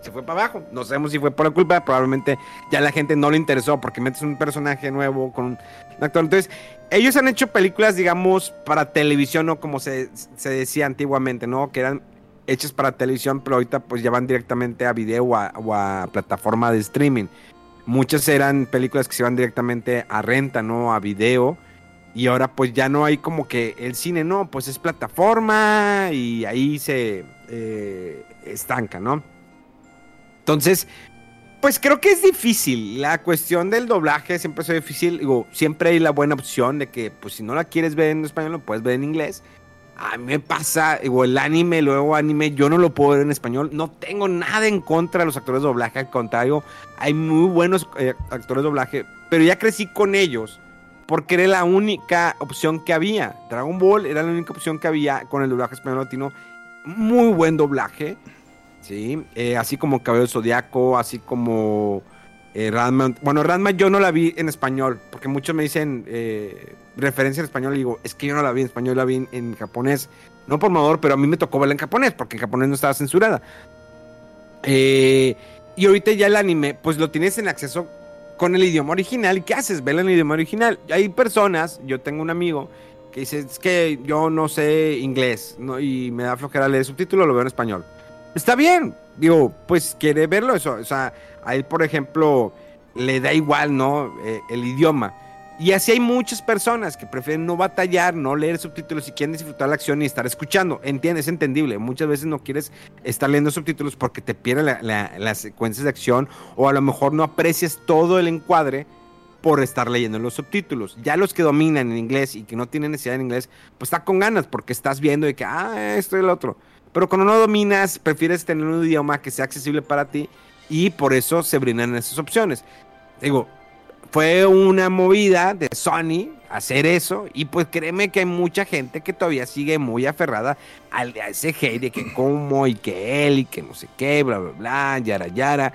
Se fue para abajo. No sabemos si fue por la culpa, probablemente ya la gente no le interesó porque metes un personaje nuevo con un actor. Entonces, ellos han hecho películas, digamos, para televisión, ¿no? Como se, se decía antiguamente, ¿no? Que eran hechas para televisión, pero ahorita pues ya van directamente a video o a plataforma de streaming. Muchas eran películas que se iban directamente a renta, ¿no? A video. Y ahora pues ya no hay como que el cine, no, pues es plataforma y ahí se eh, estanca, ¿no? Entonces, pues creo que es difícil. La cuestión del doblaje siempre es difícil. Digo, siempre hay la buena opción de que, pues si no la quieres ver en español, lo puedes ver en inglés. A mí me pasa, o el anime, luego anime, yo no lo puedo ver en español. No tengo nada en contra de los actores de doblaje, al contrario, hay muy buenos eh, actores de doblaje, pero ya crecí con ellos porque era la única opción que había. Dragon Ball era la única opción que había con el doblaje español latino. Muy buen doblaje, ¿sí? Eh, así como Cabello Zodiaco, así como eh, Bueno, Radman yo no la vi en español, porque muchos me dicen referencia en español y digo, es que yo no la vi en español, la vi en, japonés. No por favor, pero a mí me tocó verla en japonés, porque en japonés no estaba censurada. Eh, y ahorita ya el anime, pues lo tienes en acceso con el idioma original. ¿Y qué haces? Vela en el idioma original. Hay personas, yo tengo un amigo que dice, es que yo no sé inglés y me da flojera leer subtítulos, lo veo en español. Está bien, digo, pues quiere verlo eso. O sea, a él, por ejemplo, le da igual, ¿no? Eh, el idioma. Y así hay muchas personas que prefieren no batallar, no leer subtítulos y quieren disfrutar la acción y estar escuchando. Entiendes, es entendible. Muchas veces no quieres estar leyendo subtítulos porque te pierden las secuencias de acción o a lo mejor no aprecias todo el encuadre por estar leyendo los subtítulos. Ya los que dominan en inglés y que no tienen necesidad en inglés, pues está con ganas porque estás viendo de que, ah, esto y el otro. Pero cuando no dominas, prefieres tener un idioma que sea accesible para ti y por eso se brindan esas opciones. Digo, fue una movida de Sony hacer eso y pues créeme que hay mucha gente que todavía sigue muy aferrada al de ese hate de que cómo y que él y que no sé qué, bla, bla, bla, yara, yara.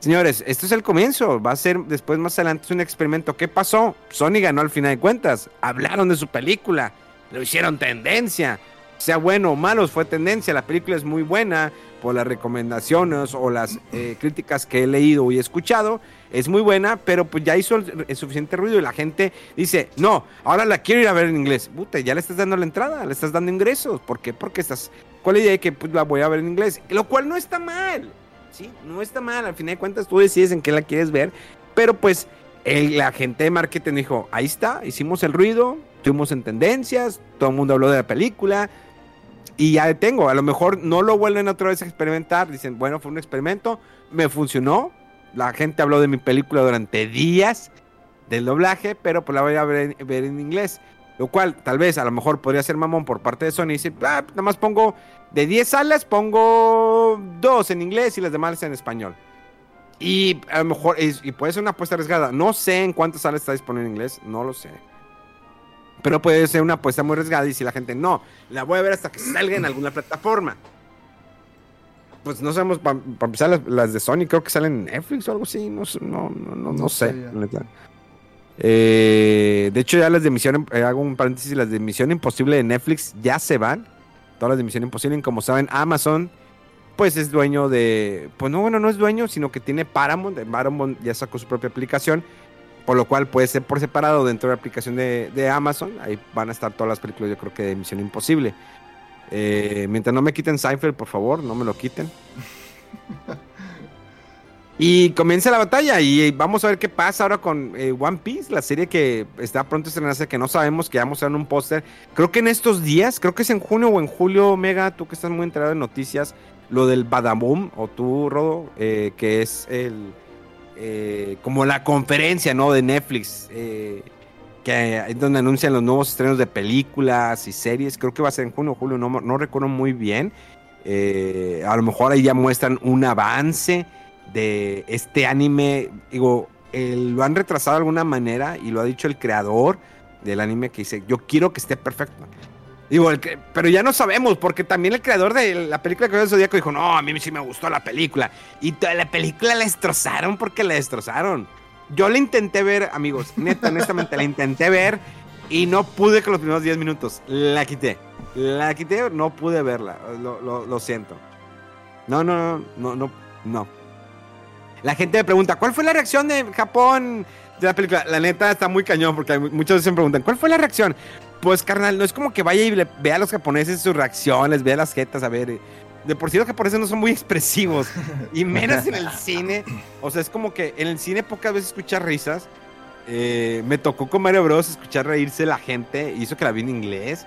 Señores, esto es el comienzo, va a ser después más adelante un experimento. ¿Qué pasó? Sony ganó al final de cuentas, hablaron de su película, lo hicieron tendencia, sea bueno o malo, fue tendencia, la película es muy buena por las recomendaciones o las eh, críticas que he leído y escuchado es muy buena, pero pues ya hizo el, suficiente ruido y la gente dice, no, ahora la quiero ir a ver en inglés. Puta, ya le estás dando la entrada, le estás dando ingresos. ¿Por qué? Porque estás, ¿cuál es la idea de que pues, la voy a ver en inglés? Lo cual no está mal, ¿sí? No está mal, al final de cuentas tú decides en qué la quieres ver, pero pues la gente de marketing dijo, ahí está, hicimos el ruido, tuvimos en tendencias, todo el mundo habló de la película, y ya tengo, a lo mejor no lo vuelven otra vez a experimentar, dicen, bueno, fue un experimento, me funcionó, la gente habló de mi película durante días del doblaje, pero pues la voy a ver en, inglés. Lo cual, tal vez, a lo mejor podría ser mamón por parte de Sony y decir, ah, nada más pongo de 10 salas, pongo dos en inglés y las demás en español. Y a lo mejor, y puede ser una apuesta arriesgada. No sé en cuántas salas está disponible en inglés, no lo sé. Pero puede ser una apuesta muy arriesgada y si la gente no, la voy a ver hasta que salga en alguna plataforma. Pues no sabemos, para empezar las, de Sony creo que salen en Netflix o algo así, no, no, no, no, sé. Eh, de hecho ya las de Misión, eh, hago un paréntesis, las de Misión Imposible de Netflix ya se van, todas las de Misión Imposible, como saben, Amazon pues es dueño de, pues no, bueno, no es dueño, sino que tiene Paramount, Paramount ya sacó su propia aplicación, por lo cual puede ser por separado dentro de la aplicación de, de Amazon, ahí van a estar todas las películas yo creo que de Misión Imposible. Eh, mientras no me quiten Seinfeld, por favor, no me lo quiten. y comienza la batalla y vamos a ver qué pasa ahora con eh, One Piece, la serie que está pronto a estrenarse, que no sabemos, que vamos a ver un póster. Creo que en estos días, creo que es en junio o en julio, Mega, tú que estás muy enterado de noticias, lo del Badaboom, o tú, Rodo, eh, que es el eh, como la conferencia, ¿no? De Netflix, eh, que donde anuncian los nuevos estrenos de películas y series. Creo que va a ser en junio o julio, no, no recuerdo muy bien. Eh, a lo mejor ahí ya muestran un avance de este anime. Digo, lo han retrasado de alguna manera y lo ha dicho el creador del anime que dice, yo quiero que esté perfecto. Digo, pero ya no sabemos, porque también el creador de la película que Zodíaco dijo, no, a mí sí me gustó la película. Y toda la película la destrozaron porque la destrozaron. Yo la intenté ver, amigos, neta, honestamente, la intenté ver y no pude con los primeros 10 minutos. La quité. La quité, no pude verla. Lo, siento. No, no, no, no, no. La gente me pregunta, ¿cuál fue la reacción de Japón de la película? La neta está muy cañón porque muchos me preguntan, ¿cuál fue la reacción? Pues, carnal, no es como que vaya y vea a los japoneses sus reacciones, vea las jetas, a ver. De por sí los japoneses no son muy expresivos. Y menos en el cine. O sea, es como que en el cine pocas veces escuchas risas. Eh, me tocó con Mario Bros. escuchar reírse la gente. Hizo que la vi en inglés.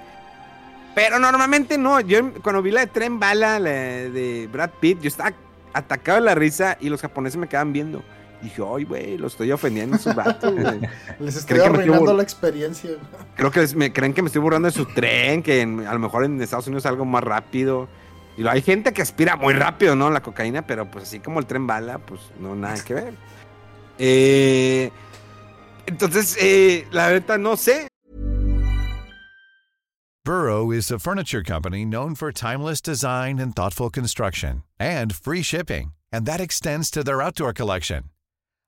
Pero normalmente no. Yo cuando vi la de Tren Bala, la de Brad Pitt, yo estaba atacado de la risa y los japoneses me quedaban viendo. Dije, ay, güey, lo estoy ofendiendo a sus vatos. Les estoy arruinando la experiencia. Creo que me creen que me estoy burlando de su tren, que a lo mejor en Estados Unidos es algo más rápido. Y hay gente que aspira muy rápido, ¿no? La cocaína, pero pues así como el tren bala, pues no, nada que ver. Eh, entonces, eh, la verdad, no sé. Burrow is a furniture company known for timeless design and thoughtful construction, and free shipping, and that extends to their outdoor collection.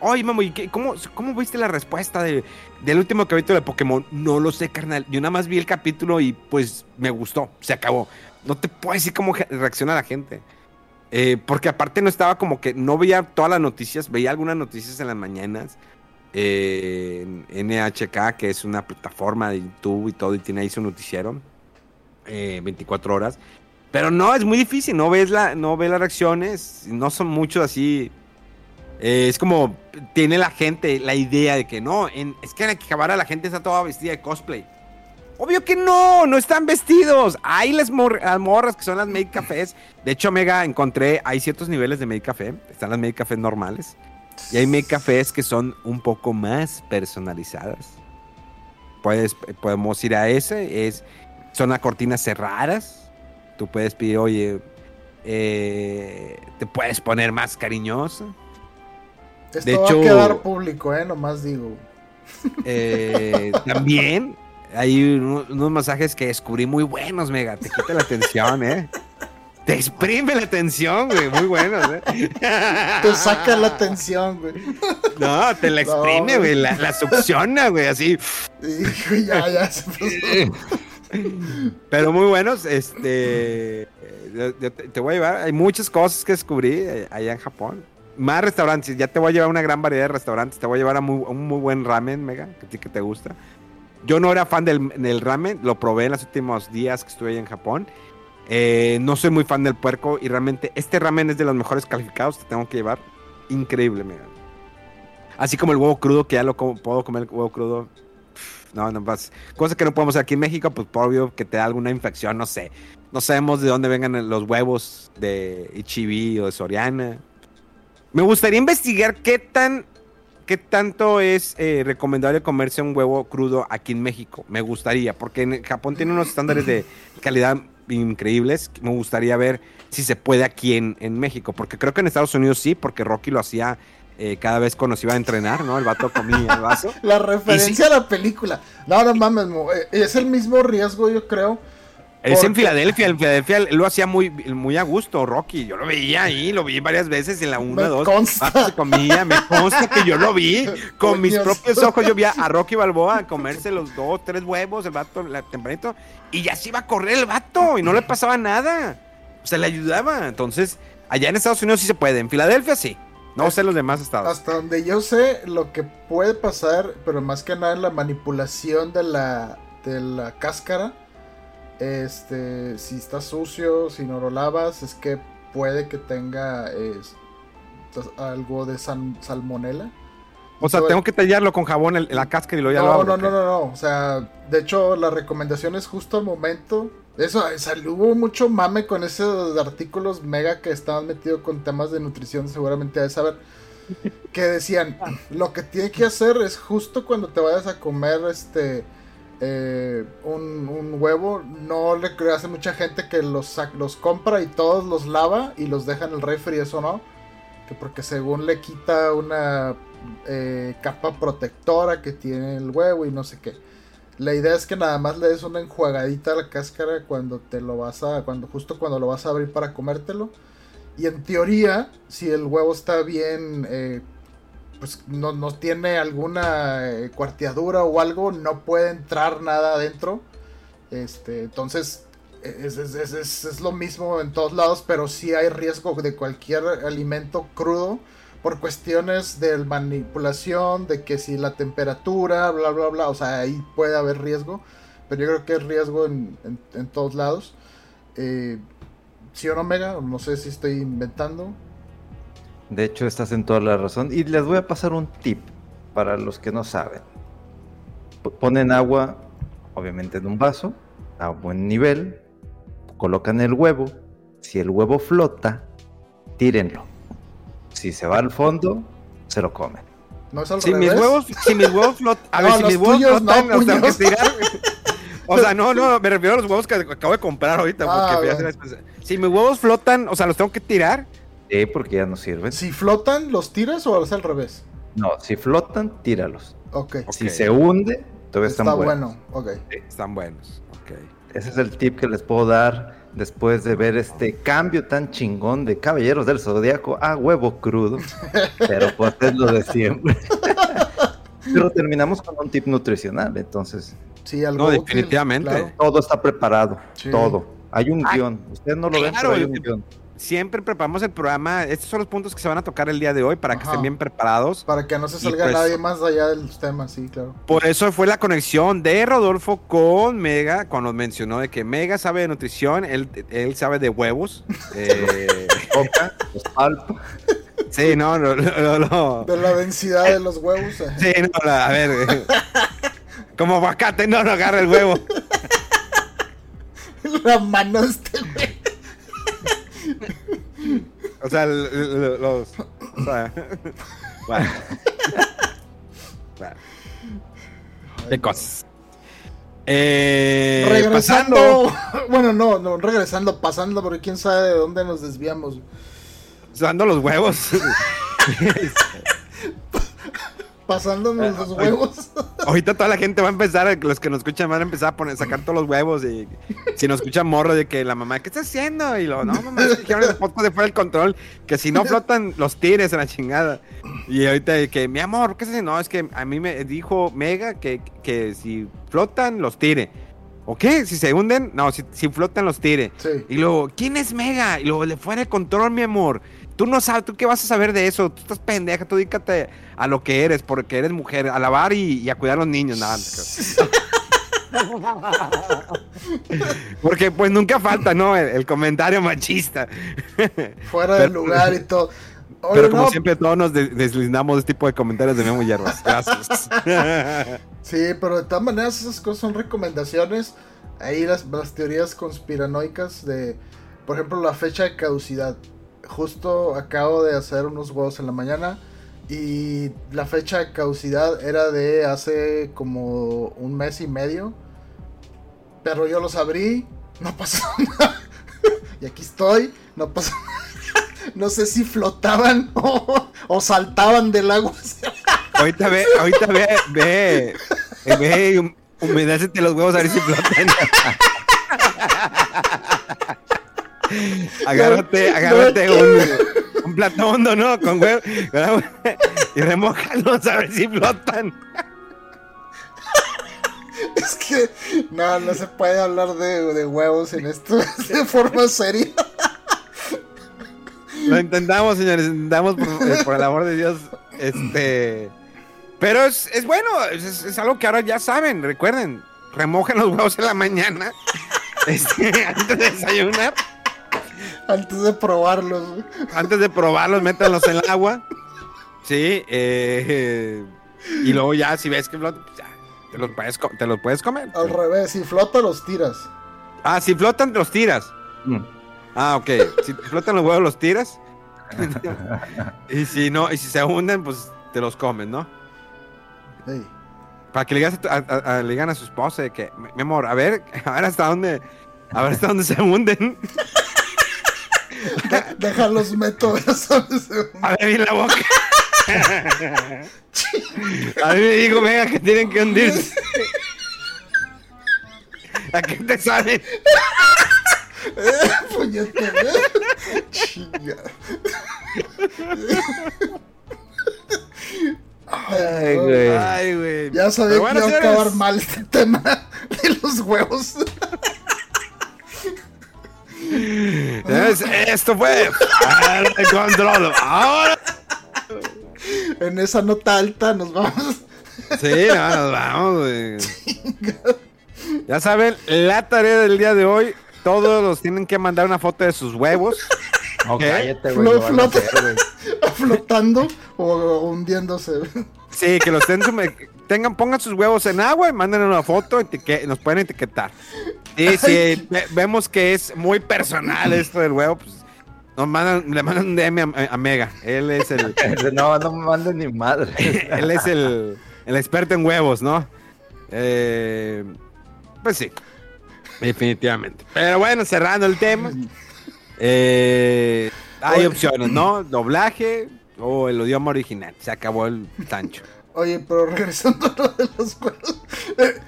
Oye, mamo, ¿y qué, cómo, cómo, viste la respuesta de, del último capítulo de Pokémon? No lo sé, carnal. Yo nada más vi el capítulo y pues me gustó. Se acabó. No te puedo decir cómo reacciona la gente. Eh, porque aparte no estaba como que no veía todas las noticias, veía algunas noticias en las mañanas. Eh, en NHK, que es una plataforma de YouTube y todo, y tiene ahí su noticiero. 24 eh, horas. Pero no, es muy difícil, no ves, la, no ves las reacciones, no son muchos así eh, es como tiene la gente la idea de que no, es que en Akihabara la gente está toda vestida de cosplay. Obvio que no, no están vestidos. Hay las, morras que son las Made Cafés. De hecho, Mega, encontré, hay ciertos niveles de Made Café. Están las Made Cafés normales. Y hay Made Cafés que son un poco más personalizadas. Puedes, podemos ir a ese. Es, son a cortinas cerradas. Tú puedes pedir, oye, eh, te puedes poner más cariñoso esto de va hecho, a quedar público, ¿eh? Nomás digo. Eh, también hay unos, masajes que descubrí muy buenos, Mega. Te quita la atención, ¿eh? Te exprime la atención, güey. Muy buenos, ¿eh? Te saca la atención, güey. No, te la exprime, güey. La, la, succiona, güey. Así. Hijo, ya, ya se Pero muy buenos. Este. te voy a llevar. Hay muchas cosas que descubrí eh, allá en Japón más restaurantes. Ya te voy a llevar una gran variedad de restaurantes. Te voy a llevar a, un muy buen ramen, Mega, que a ti que te gusta. Yo no era fan del, ramen, lo probé en los últimos días que estuve ahí en Japón. Eh, no soy muy fan del puerco y realmente este ramen es de los mejores calificados. Te tengo que llevar. Increíble, Mega. Así como el huevo crudo, que ya lo puedo comer el huevo crudo. No, no más. Cosas que no podemos hacer aquí en México, pues por obvio que te da alguna infección, no sé. No sabemos de dónde vengan los huevos de Ichibi o de Soriana. Me gustaría investigar qué tan qué tanto es eh, recomendable comerse un huevo crudo aquí en México. Me gustaría, porque en Japón tiene unos estándares de calidad increíbles. Me gustaría ver si se puede aquí en, México, porque creo que en Estados Unidos sí, porque Rocky lo hacía eh, cada vez cuando se iba a entrenar, ¿no? El vato comía el vaso. la referencia a la película. No, no mames, eh, es el mismo riesgo, yo creo es en Filadelfia, en Filadelfia lo hacía muy, muy a gusto, Rocky. Yo lo veía ahí, lo vi varias veces en la 1, 2. Consta. comía, me consta que yo lo vi. Con mis propios ojos yo vi a Rocky Balboa comerse los dos, tres huevos, el vato, la, tempranito, y ya se iba a correr el vato y no le pasaba nada. Se le ayudaba. Entonces, allá en Estados Unidos sí se puede, en Filadelfia sí. No sé los demás estados. Hasta donde yo sé, lo que puede pasar, pero más que nada en la manipulación de la, de la cáscara, este, si está sucio, si no lo lavas, es que puede que tenga es, algo de san- salmonela. O sea, Sobre- tengo que tallarlo con jabón el- la cáscara y lo ya lo No, abro, no, ¿o no, no, no. O sea, de hecho, la recomendación es justo al momento. Eso, salió, hubo mucho mame con esos artículos mega que estaban metidos con temas de nutrición, seguramente de saber. Que decían, lo que tiene que hacer es justo cuando te vayas a comer este eh, un, huevo, no le creas a mucha gente que los, los compra y todos los lava y los deja en el refri, eso no. Que porque según le quita una eh, capa protectora que tiene el huevo y no sé qué. La idea es que nada más le des una enjuagadita a la cáscara cuando te lo vas a, cuando justo cuando lo vas a abrir para comértelo. Y en teoría, si el huevo está bien, eh, pues no, no tiene alguna eh, cuarteadura o algo, no puede entrar nada adentro. Este, entonces es, es- es- es- es lo mismo en todos lados, pero sí hay riesgo de cualquier alimento crudo por cuestiones de manipulación, de que si la temperatura, bla, bla, bla, o sea, ahí puede haber riesgo, pero yo creo que es riesgo en, en- en todos lados. Eh, ¿Sí o no, Mega? No sé si estoy inventando. De hecho, estás en toda la razón. Y les voy a pasar un tip para los que no saben. Ponen agua, obviamente en un vaso, a buen nivel. Colocan el huevo. Si el huevo flota, tírenlo. Si se va al fondo, se lo comen. ¿No es al Si revés? mis huevos, si mis huevos flotan, a ver, No, si mis huevos no, flotan, los tengo que puños. tirar. O sea, no, no, me refiero a los huevos que acabo de comprar ahorita. Ah, porque se las- Si mis huevos flotan, o sea, los tengo que tirar. Sí, porque ya no sirven. Si flotan, ¿los tiras o es al revés? No, si flotan, tíralos. Ok. Si se hunde, todavía Está están buenos. bueno, ok. Están buenos. Ok. Ese es el tip que les puedo dar después de ver este cambio tan chingón de Caballeros del Zodíaco a huevo crudo. Pero pues es lo de siempre. Pero terminamos con un tip nutricional, entonces Sí, algo No, útil, definitivamente. claro. todo está preparado, Sí. todo. Hay un guion. Ustedes no lo ven, pero hay un guion. Siempre preparamos el programa. Estos son los puntos que se van a tocar el día de hoy para que estén bien preparados. Para que no se salga pues- nadie más allá de los temas, sí, claro. Por eso fue la conexión de Rodolfo con Mega, cuando mencionó de que Mega sabe de nutrición, él, él sabe de huevos. Eh, Coca, sí, no, no, no, no. De la densidad de los huevos. eh. Sí, no, a ver. Como aguacate, no, no agarra el huevo. La mano este güey. O sea, los. O sea. Bueno. Bueno. Qué cosas. Eh, regresando. pasando, Bueno, no, no, regresando, pasando, porque quién sabe de dónde nos desviamos. usando los huevos. Pasándonos los huevos. Ahorita toda la gente va a empezar, los que nos escuchan van a empezar a poner, sacar todos los huevos y si nos escuchan morro de que la mamá, ¿qué estás haciendo? Y lo, no, mamá, dijeron en el podcast de fuera del control que si no flotan los tires en la chingada. Y ahorita que, mi amor, ¿qué haciendo? No, es que a mí me dijo Mega que, que si flotan los tire. ¿O qué? Si se hunden, no, si, si flotan los tire. Sí. Y luego, ¿quién es Mega? Y luego, le fuera de control, mi amor. Tú no sabes, ¿tú qué vas a saber de eso? Tú estás pendeja, tú dedícate a lo que eres, porque eres mujer, a lavar y, y a cuidar a los niños, nada. Porque pues nunca falta, ¿no? El, el comentario machista. Fuera del lugar y todo. Oye, Pero como no, siempre todos nos de- deslindamos de este tipo de comentarios de Memo Hierbas. Gracias. Sí, pero de todas maneras esas cosas son recomendaciones. Ahí las, las teorías conspiranoicas de, por ejemplo, la fecha de caducidad. Justo acabo de hacer unos huevos en la mañana y la fecha de caducidad era de hace como un mes y medio. Pero yo los abrí, no pasó nada. Y aquí estoy, no pasó nada. No sé si flotaban o, o saltaban del agua. ahorita ve, ahorita ve, ve, ve, hum- humedécete los huevos a ver si flotan. agárrate, agárrate un plato hondo, ¿no? Con huevo. Y remójalos a ver si flotan. Es que no, no se puede hablar de, de huevos en esto de forma seria. Lo intentamos, señores, intentamos por, eh, por el amor de Dios. Este. Pero es, es bueno, es, es algo que ahora ya saben, recuerden. Remojen los huevos en la mañana. Este, antes de desayunar. Antes de probarlos. Antes de probarlos, métanlos en el agua. Sí, eh, y luego ya, si ves que flotan, pues ya, te los puedes, te los puedes comer. Al revés, si flota los tiras. Ah, si flotan, los tiras. Mm. Ah, ok. Si flotan los huevos, los tiras. y si no, y si se hunden, pues te los comes, ¿no? Sí. Para que le digas a, a- a- a- le digan a su esposa de que, mi amor, a ver, a ver hasta dónde, a ver hasta dónde se hunden. De- ya sabes. A ver bien la boca. a mí me dijo, venga, que tienen que hundirse. ¿A qué te sale? Puñete, ¿eh? Chinga. Ay, güey. Ay, güey. Ya sabía bueno, que iba a acabar mal este tema de los huevos. Esto fue de control. Ahora. En esa nota alta nos vamos. Sí, no, nos vamos. Ya saben, la tarea del día de hoy, todos los tienen que mandar una foto de sus huevos. No, cállate, güey. Lo hacer, güey. flotando o hundiéndose. Sí, que los ten- tengan, pongan sus huevos en agua y manden una foto, nos pueden etiquetar. Y si ve- vemos que es muy personal esto del huevo, pues nos mandan, le mandan un DM a, a Mega. Él es el, No, no me manden ni madre. él es el, el experto en huevos, ¿no? Eh, pues sí, definitivamente. Pero bueno, cerrando el tema, eh, hay opciones, ¿no? Doblaje o el idioma original. Se acabó el Sancho. Oye, pero regresando a lo de los huevos. eh,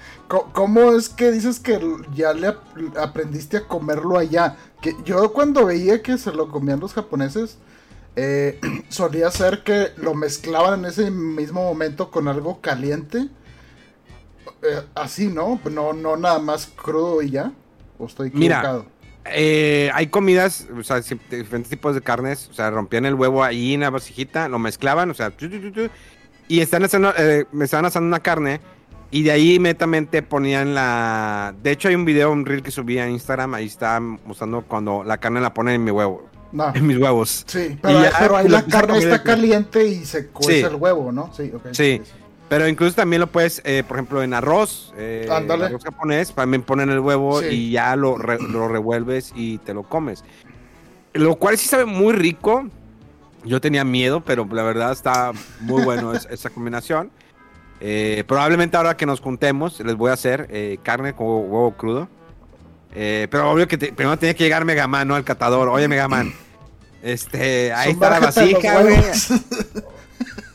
¿Cómo es que dices que ya le ap- aprendiste a comerlo allá? Que yo cuando veía que se lo comían los japoneses, eh, solía ser que lo mezclaban en ese mismo momento con algo caliente. Eh, así, ¿no? No, no nada más crudo y ya. ¿O estoy Mira, equivocado? Eh, hay comidas, o sea, diferentes tipos de carnes, o sea, rompían el huevo ahí en la vasijita, lo mezclaban, o sea, y están haciendo, eh, me estaban asando una carne, y de ahí inmediatamente ponían la... De hecho, hay un video, un reel que subí a Instagram, ahí está mostrando cuando la carne la ponen en mi huevo, No. en mis huevos. Sí, pero, ya, pero ahí la carne está caliente y se cuece Sí. el huevo, ¿no? Sí, ok. Sí. Pero incluso también lo puedes, eh, por ejemplo, en arroz, eh, Ándale. arroz japonés, también ponen el huevo y ya lo, re- lo revuelves y te lo comes. Lo cual sí sabe muy rico. Yo tenía miedo, pero la verdad está muy bueno es- esa combinación. Eh, probablemente ahora que nos juntemos les voy a hacer eh, carne con huevo, huevo crudo. Eh, pero obvio que te- primero tiene que llegar Megaman, ¿no? Al catador. Oye, Megaman. Este, ahí está la vasija, güey.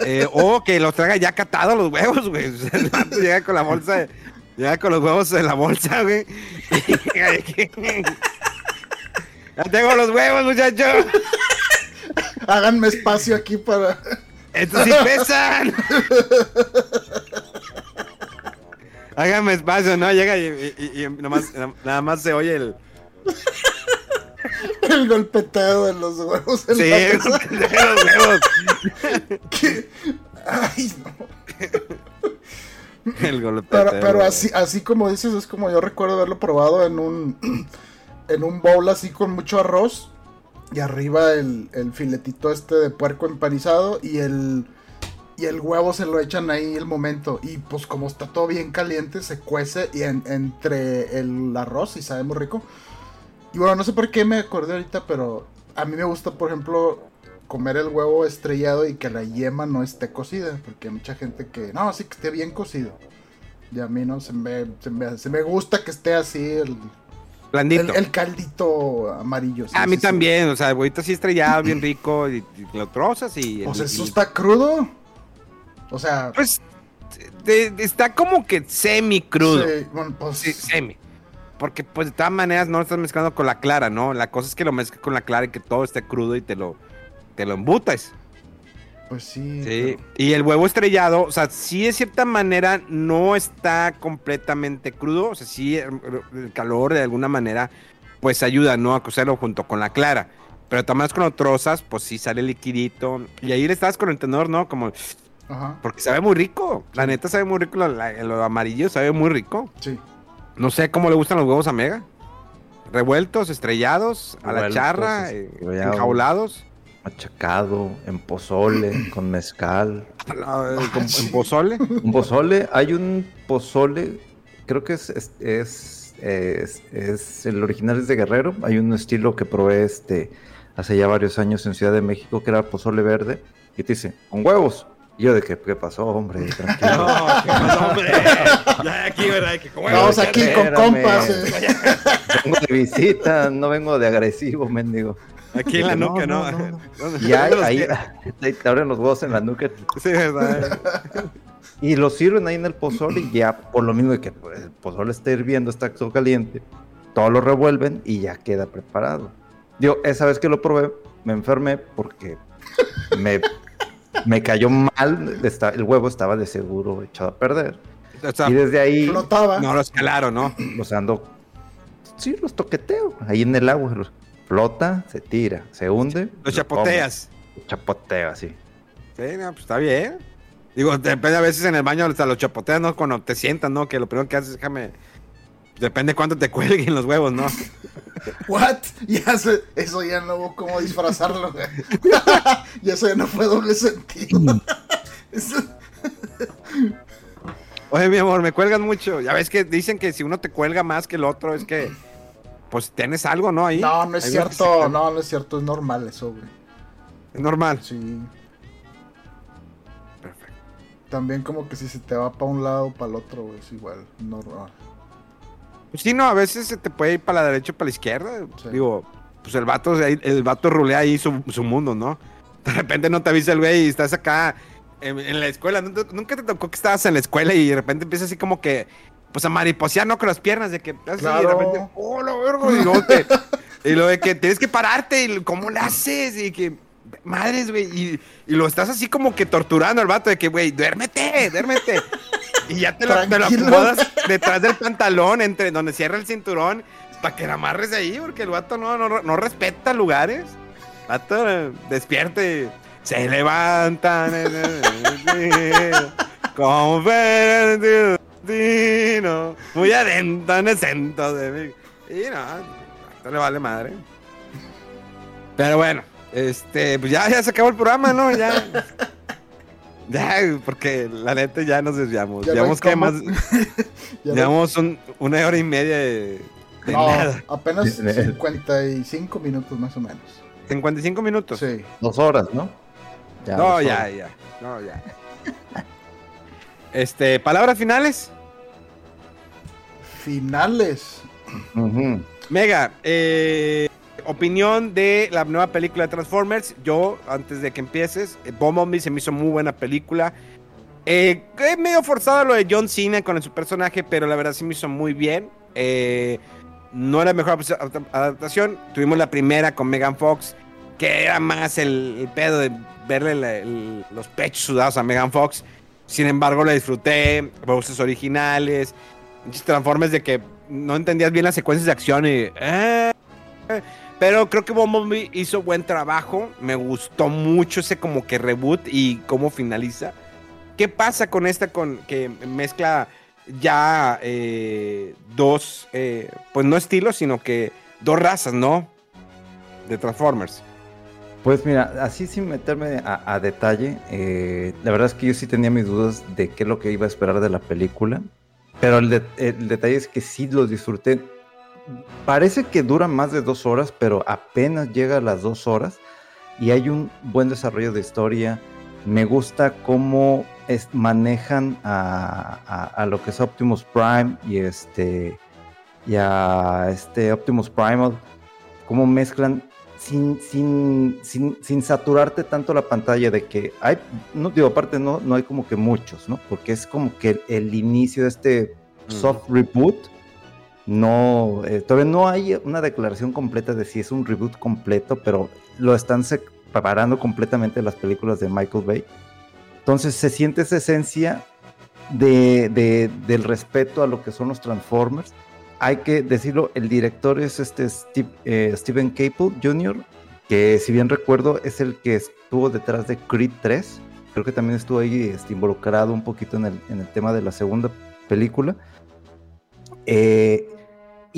Eh, o que los traiga ya catados los huevos, güey. Llega con la bolsa, de- llega con los huevos en la bolsa, güey. ya tengo los huevos, muchachos. Háganme espacio aquí para. Estos sí pesan. Hágame espacio, ¿no? Llega y, y- y nomás- nada más se oye el. El golpeteo de los huevos en Sí, la el mesa. de los huevos. Ay, no. El golpe. Pero, pero así, así como dices, es como yo recuerdo haberlo probado en un en un bowl así con mucho arroz. Y arriba el, el filetito este de puerco empanizado. Y el. Y el huevo se lo echan ahí el momento. Y pues como está todo bien caliente, se cuece y en- entre el arroz y sabe muy rico. Y bueno, no sé por qué me acordé ahorita, pero a mí me gusta, por ejemplo, comer el huevo estrellado y que la yema no esté cocida. Porque hay mucha gente que, no, sí que esté bien cocido. Y a mí no, se me, se me, se me gusta que esté así el, Blandito. el, el caldito amarillo. sí, a mí sí, sí. también, o sea, huevito así estrellado, bien rico, y, y lo trozas y... Pues y- eso está crudo. O sea, Pues de- de- está como que semi crudo. sí, bueno, pues, Sí, semi. Porque pues de todas maneras no lo estás mezclando con la clara, ¿no? La cosa es que lo mezclas con la clara y que todo esté crudo y te lo, te lo embutas. Pues sí. Sí. Y el huevo estrellado, o sea, sí de cierta manera no está completamente crudo. O sea, sí el, calor de alguna manera pues ayuda, ¿no? A cocerlo junto con la clara. Pero también cuando trozas, pues sí sale liquidito. Y ahí le estás con el tenedor, ¿no? Como, Ajá. porque sabe muy rico. La neta sabe muy rico. Lo, lo amarillo sabe muy rico. Sí. No sé cómo le gustan los huevos a Mega. Revueltos, estrellados, a la charra, eh, enjaulados. Machacado, en pozole, con mezcal. Ah, en pozole. Un pozole, hay un pozole, creo que es, es, es, es- es- el original es de Guerrero. Hay un estilo que probé este hace ya varios años en Ciudad de México que era pozole verde y te dice, con huevos. Y yo de que, ¿qué pasó, hombre? Tranquilo. No, qué pasó, hombre. Ya aquí, ¿verdad? Que como- Vamos aquí con compas. eh. vengo de visita, no vengo de agresivo, mendigo. Aquí en la No, nuca, ¿no? no, no, ¿Dónde- Y ahí, los ahí, te abren los huevos en la nuca Sí, ¿verdad? Y lo sirven ahí en el pozole y ya, por lo mismo de que pues, el pozole está hirviendo, está todo caliente, todo lo revuelven y ya queda preparado. Digo, esa vez que lo probé, me enfermé porque me, me cayó mal, esta- el huevo estaba de seguro echado a perder. O sea, Y desde ahí Flotaba. no lo escalaron, ¿no? los ando, sí, los toqueteo, ahí en el agua, los- flota, se tira, se hunde. Los lo chapoteas. como, chapoteo así. Sí, no, pues está bien. Digo, depende a veces en el baño hasta los chapoteas, ¿no? Cuando te sientas, ¿no? Que lo primero que haces, déjame. Depende cuánto te cuelguen los huevos, ¿no? What? Ya se- eso ya no hubo cómo disfrazarlo. güey. y eso ya no fue doble sentido. Eso- Oye, mi amor, me cuelgan mucho. Ya ves que dicen que si uno te cuelga más que el otro, es que. Pues tienes algo, ¿no? Ahí. no, no es cierto. No, no es cierto. Es normal eso, güey. Es normal. Sí. Perfecto. También como que si se te va para un lado o para el otro, güey, es igual. Normal. Pues sí, no, a veces se te puede ir para la derecha o para la izquierda. Sí. Digo, pues el vato, el vato rulea ahí su, su mundo, ¿no? De repente no te avisa el güey y estás acá en, en la escuela. ¿No te- Nunca te tocó que estabas en la escuela y de repente empiezas así como que, pues a mariposear, ¿no? Con las piernas, de que así, y de Claro. repente, oh, la verga, y luego te- y lo de que tienes que pararte y cómo le haces y que, madres, güey, y, y lo estás así como que torturando al vato de que, güey, duérmete, duérmete. Y ya te lo, te lo acomodas detrás del pantalón, entre donde cierra el cinturón, para que la amarres ahí, porque el vato no, no, no respeta lugares. El vato eh, despierte, se levantan destino, muy adentro en el centro de mí. Y no, vato le vale madre. Pero bueno, este, pues ya, ya se acabó el programa, ¿no? Ya. Ya, porque la neta ya nos desviamos. Ya Llevamos que más. Llevamos un- una hora y media de, de no, nada. apenas 55 minutos más o menos. 55 minutos. Sí. Dos horas, ¿no? Ya, no, dos ya, horas. ya. No, ya. Este, palabras finales. Finales. Mega, eh, opinión de la nueva película de Transformers. Yo, antes de que empieces, eh, Bumblebee se me hizo muy buena película. Eh, es medio forzado lo de John Cena con su personaje, pero la verdad sí me hizo muy bien. Eh, no era la mejor adap- adaptación. Tuvimos la primera con Megan Fox, que era más el, el pedo de verle la- el- los pechos sudados a Megan Fox. Sin embargo, la disfruté, voces originales, muchos transformes de que no entendías bien las secuencias de acción y... eh, pero creo que Bumblebee hizo buen trabajo. Me gustó mucho ese como que reboot y cómo finaliza. ¿Qué pasa con esta con que mezcla ya eh, dos, eh, pues no estilos, sino que dos razas, ¿no? De Transformers. Pues mira, así sin meterme a, detalle, la verdad es que yo sí tenía mis dudas de qué es lo que iba a esperar de la película, pero el, de- el detalle es que sí lo disfruté. Parece que dura más de dos horas, pero apenas llega a las dos horas y hay un buen desarrollo de historia. Me gusta cómo es- manejan a, a- a lo que es Optimus Prime y este y a este Optimus Primal, cómo mezclan sin, sin, sin, sin saturarte tanto la pantalla de que hay, no digo, aparte no, no hay como que muchos, ¿no? Porque es como que el, el inicio de este soft reboot, no, eh, todavía no hay una declaración completa de si es un reboot completo, pero lo están separando completamente las películas de Michael Bay. Entonces se siente esa esencia de, de- del respeto a lo que son los Transformers. Hay que decirlo, el director es este Steve- eh, Steven Caple Jr., que si bien recuerdo es el que estuvo detrás de Creed 3. Creo que también estuvo ahí este, involucrado un poquito en el, en el tema de la segunda película. Eh,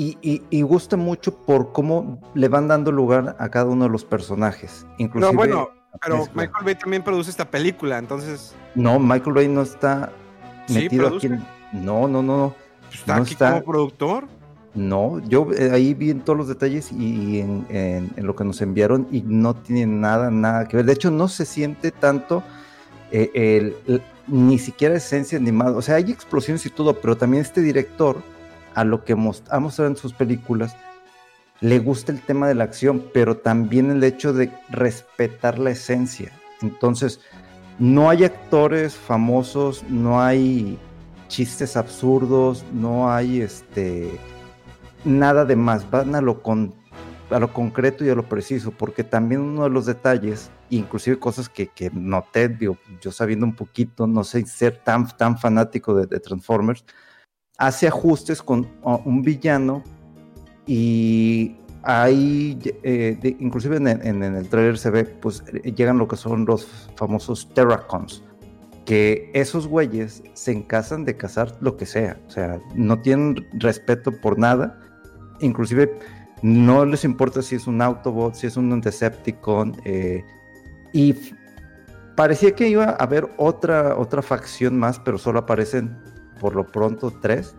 y, gusta mucho por cómo le van dando lugar a cada uno de los personajes. Inclusive, no, bueno, pero Michael Bay también produce esta película, entonces. No, Michael Bay no está metido aquí. No, no, no. ¿Está aquí como productor? No, yo eh, ahí vi en todos los detalles y, en, lo que nos enviaron y no tiene nada, nada que ver. De hecho, no se siente tanto eh, el, ni siquiera esencia animada. O sea, hay explosiones y todo, pero también este director, a lo que ha mostrado en sus películas, le gusta el tema de la acción, pero también el hecho de respetar la esencia. Entonces, no hay actores famosos, no hay chistes absurdos, no hay este nada de más, van a lo, con, a lo concreto y a lo preciso, porque también uno de los detalles, inclusive cosas que, que noté, yo sabiendo un poquito, no sé ser tan, tan fanático de, Transformers, hace ajustes con un villano y ahí, eh, inclusive en, en, el trailer se ve, pues llegan lo que son los famosos Terracons, que esos güeyes se encasan de cazar lo que sea, o sea, no tienen respeto por nada inclusive no les importa si es un Autobot, si es un Decepticon, eh, y parecía que iba a haber otra, otra facción más, pero solo aparecen por lo pronto tres.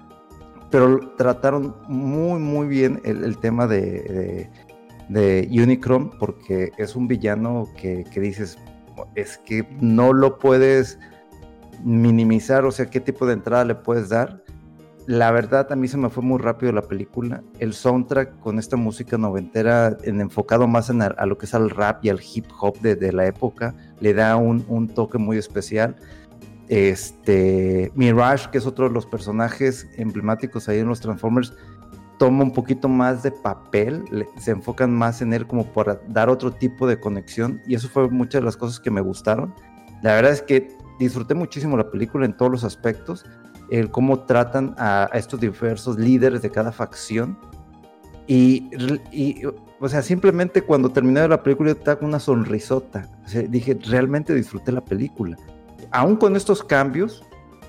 Pero trataron muy, muy bien el, tema de, de, Unicron, porque es un villano que, que dices, es que no lo puedes minimizar, o sea, qué tipo de entrada le puedes dar la verdad, a mí se me fue muy rápido la película. El soundtrack con esta música noventera, en, enfocado más en a, lo que es al rap y al hip hop de, la época, le da un, toque muy especial. Este, Mirage, que es otro de los personajes emblemáticos ahí en los Transformers, toma un poquito más de papel, se enfocan más en él como para dar otro tipo de conexión y eso fue muchas de las cosas que me gustaron. La verdad es que disfruté muchísimo la película en todos los aspectos el cómo tratan a, estos diversos líderes de cada facción. Y, o sea, simplemente cuando terminé la película, yo estaba con una sonrisota. dije, realmente disfruté la película. Aún con estos cambios,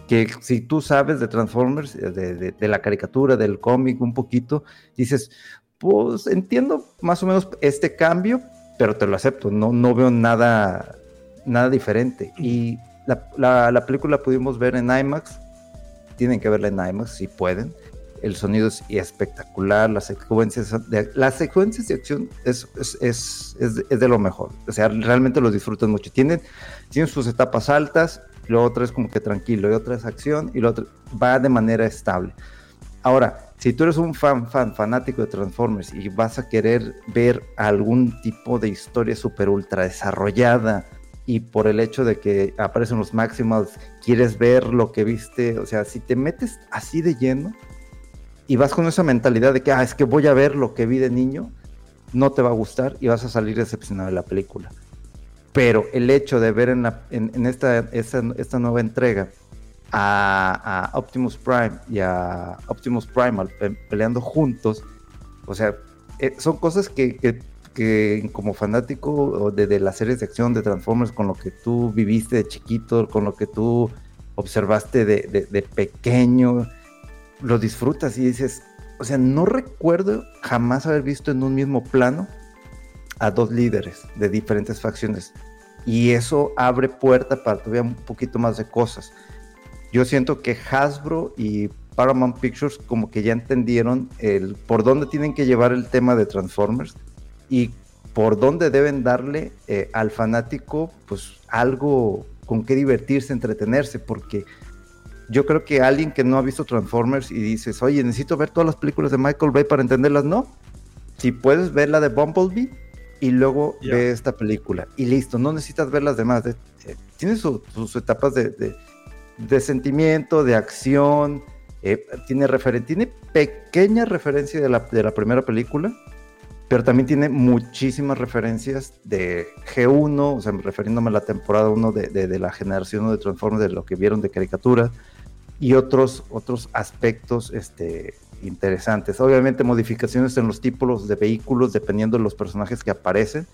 que si tú sabes de Transformers, de, de la caricatura, del cómic un poquito, dices, pues entiendo más o menos este cambio, pero te lo acepto, no, no veo nada, nada diferente. Y la, la, la película la pudimos ver en IMAX, tienen que verla en IMAX si pueden. El sonido es espectacular, las secuencias de, las secuencias de acción es, es, es, es, de lo mejor. O sea, realmente lo disfrutan mucho. Tienen, tienen sus etapas altas, y luego otra es como que tranquilo, y otra es acción, y lo otro va de manera estable. Ahora, si tú eres un fan, fan, fanático de Transformers y vas a querer ver algún tipo de historia super ultra desarrollada, y por el hecho de que aparecen los Maximals, quieres ver lo que viste, o sea, si te metes así de lleno y vas con esa mentalidad de que, ah, es que voy a ver lo que vi de niño, no te va a gustar y vas a salir decepcionado de la película. Pero el hecho de ver en, en, esta, esta, nueva entrega a, Optimus Prime y a Optimus Primal peleando juntos, o sea, eh, son cosas que que como fanático de, de, las series de acción de Transformers, con lo que tú viviste de chiquito, con lo que tú observaste de, de, pequeño, lo disfrutas y dices, o sea, no recuerdo jamás haber visto en un mismo plano a dos líderes de diferentes facciones. Y eso abre puerta para todavía un poquito más de cosas. Yo siento que Hasbro y Paramount Pictures como que ya entendieron el por dónde tienen que llevar el tema de Transformers y por dónde deben darle eh, al fanático pues algo con qué divertirse, entretenerse, porque yo creo que alguien que no ha visto Transformers y dices, oye, necesito ver todas las películas de Michael Bay para entenderlas, no. Si puedes ver la de Bumblebee y luego ve esta película y listo, no necesitas ver las demás. Eh, tiene sus etapas de, sentimiento, de acción, eh, tiene, tiene pequeña referencia de la, de la primera película, pero también tiene muchísimas referencias de G1, o sea, refiriéndome a la temporada 1 de, la generación de Transformers, de lo que vieron de caricatura, y otros, otros aspectos este, interesantes. Obviamente modificaciones en los tipos de vehículos, dependiendo de los personajes que aparecen,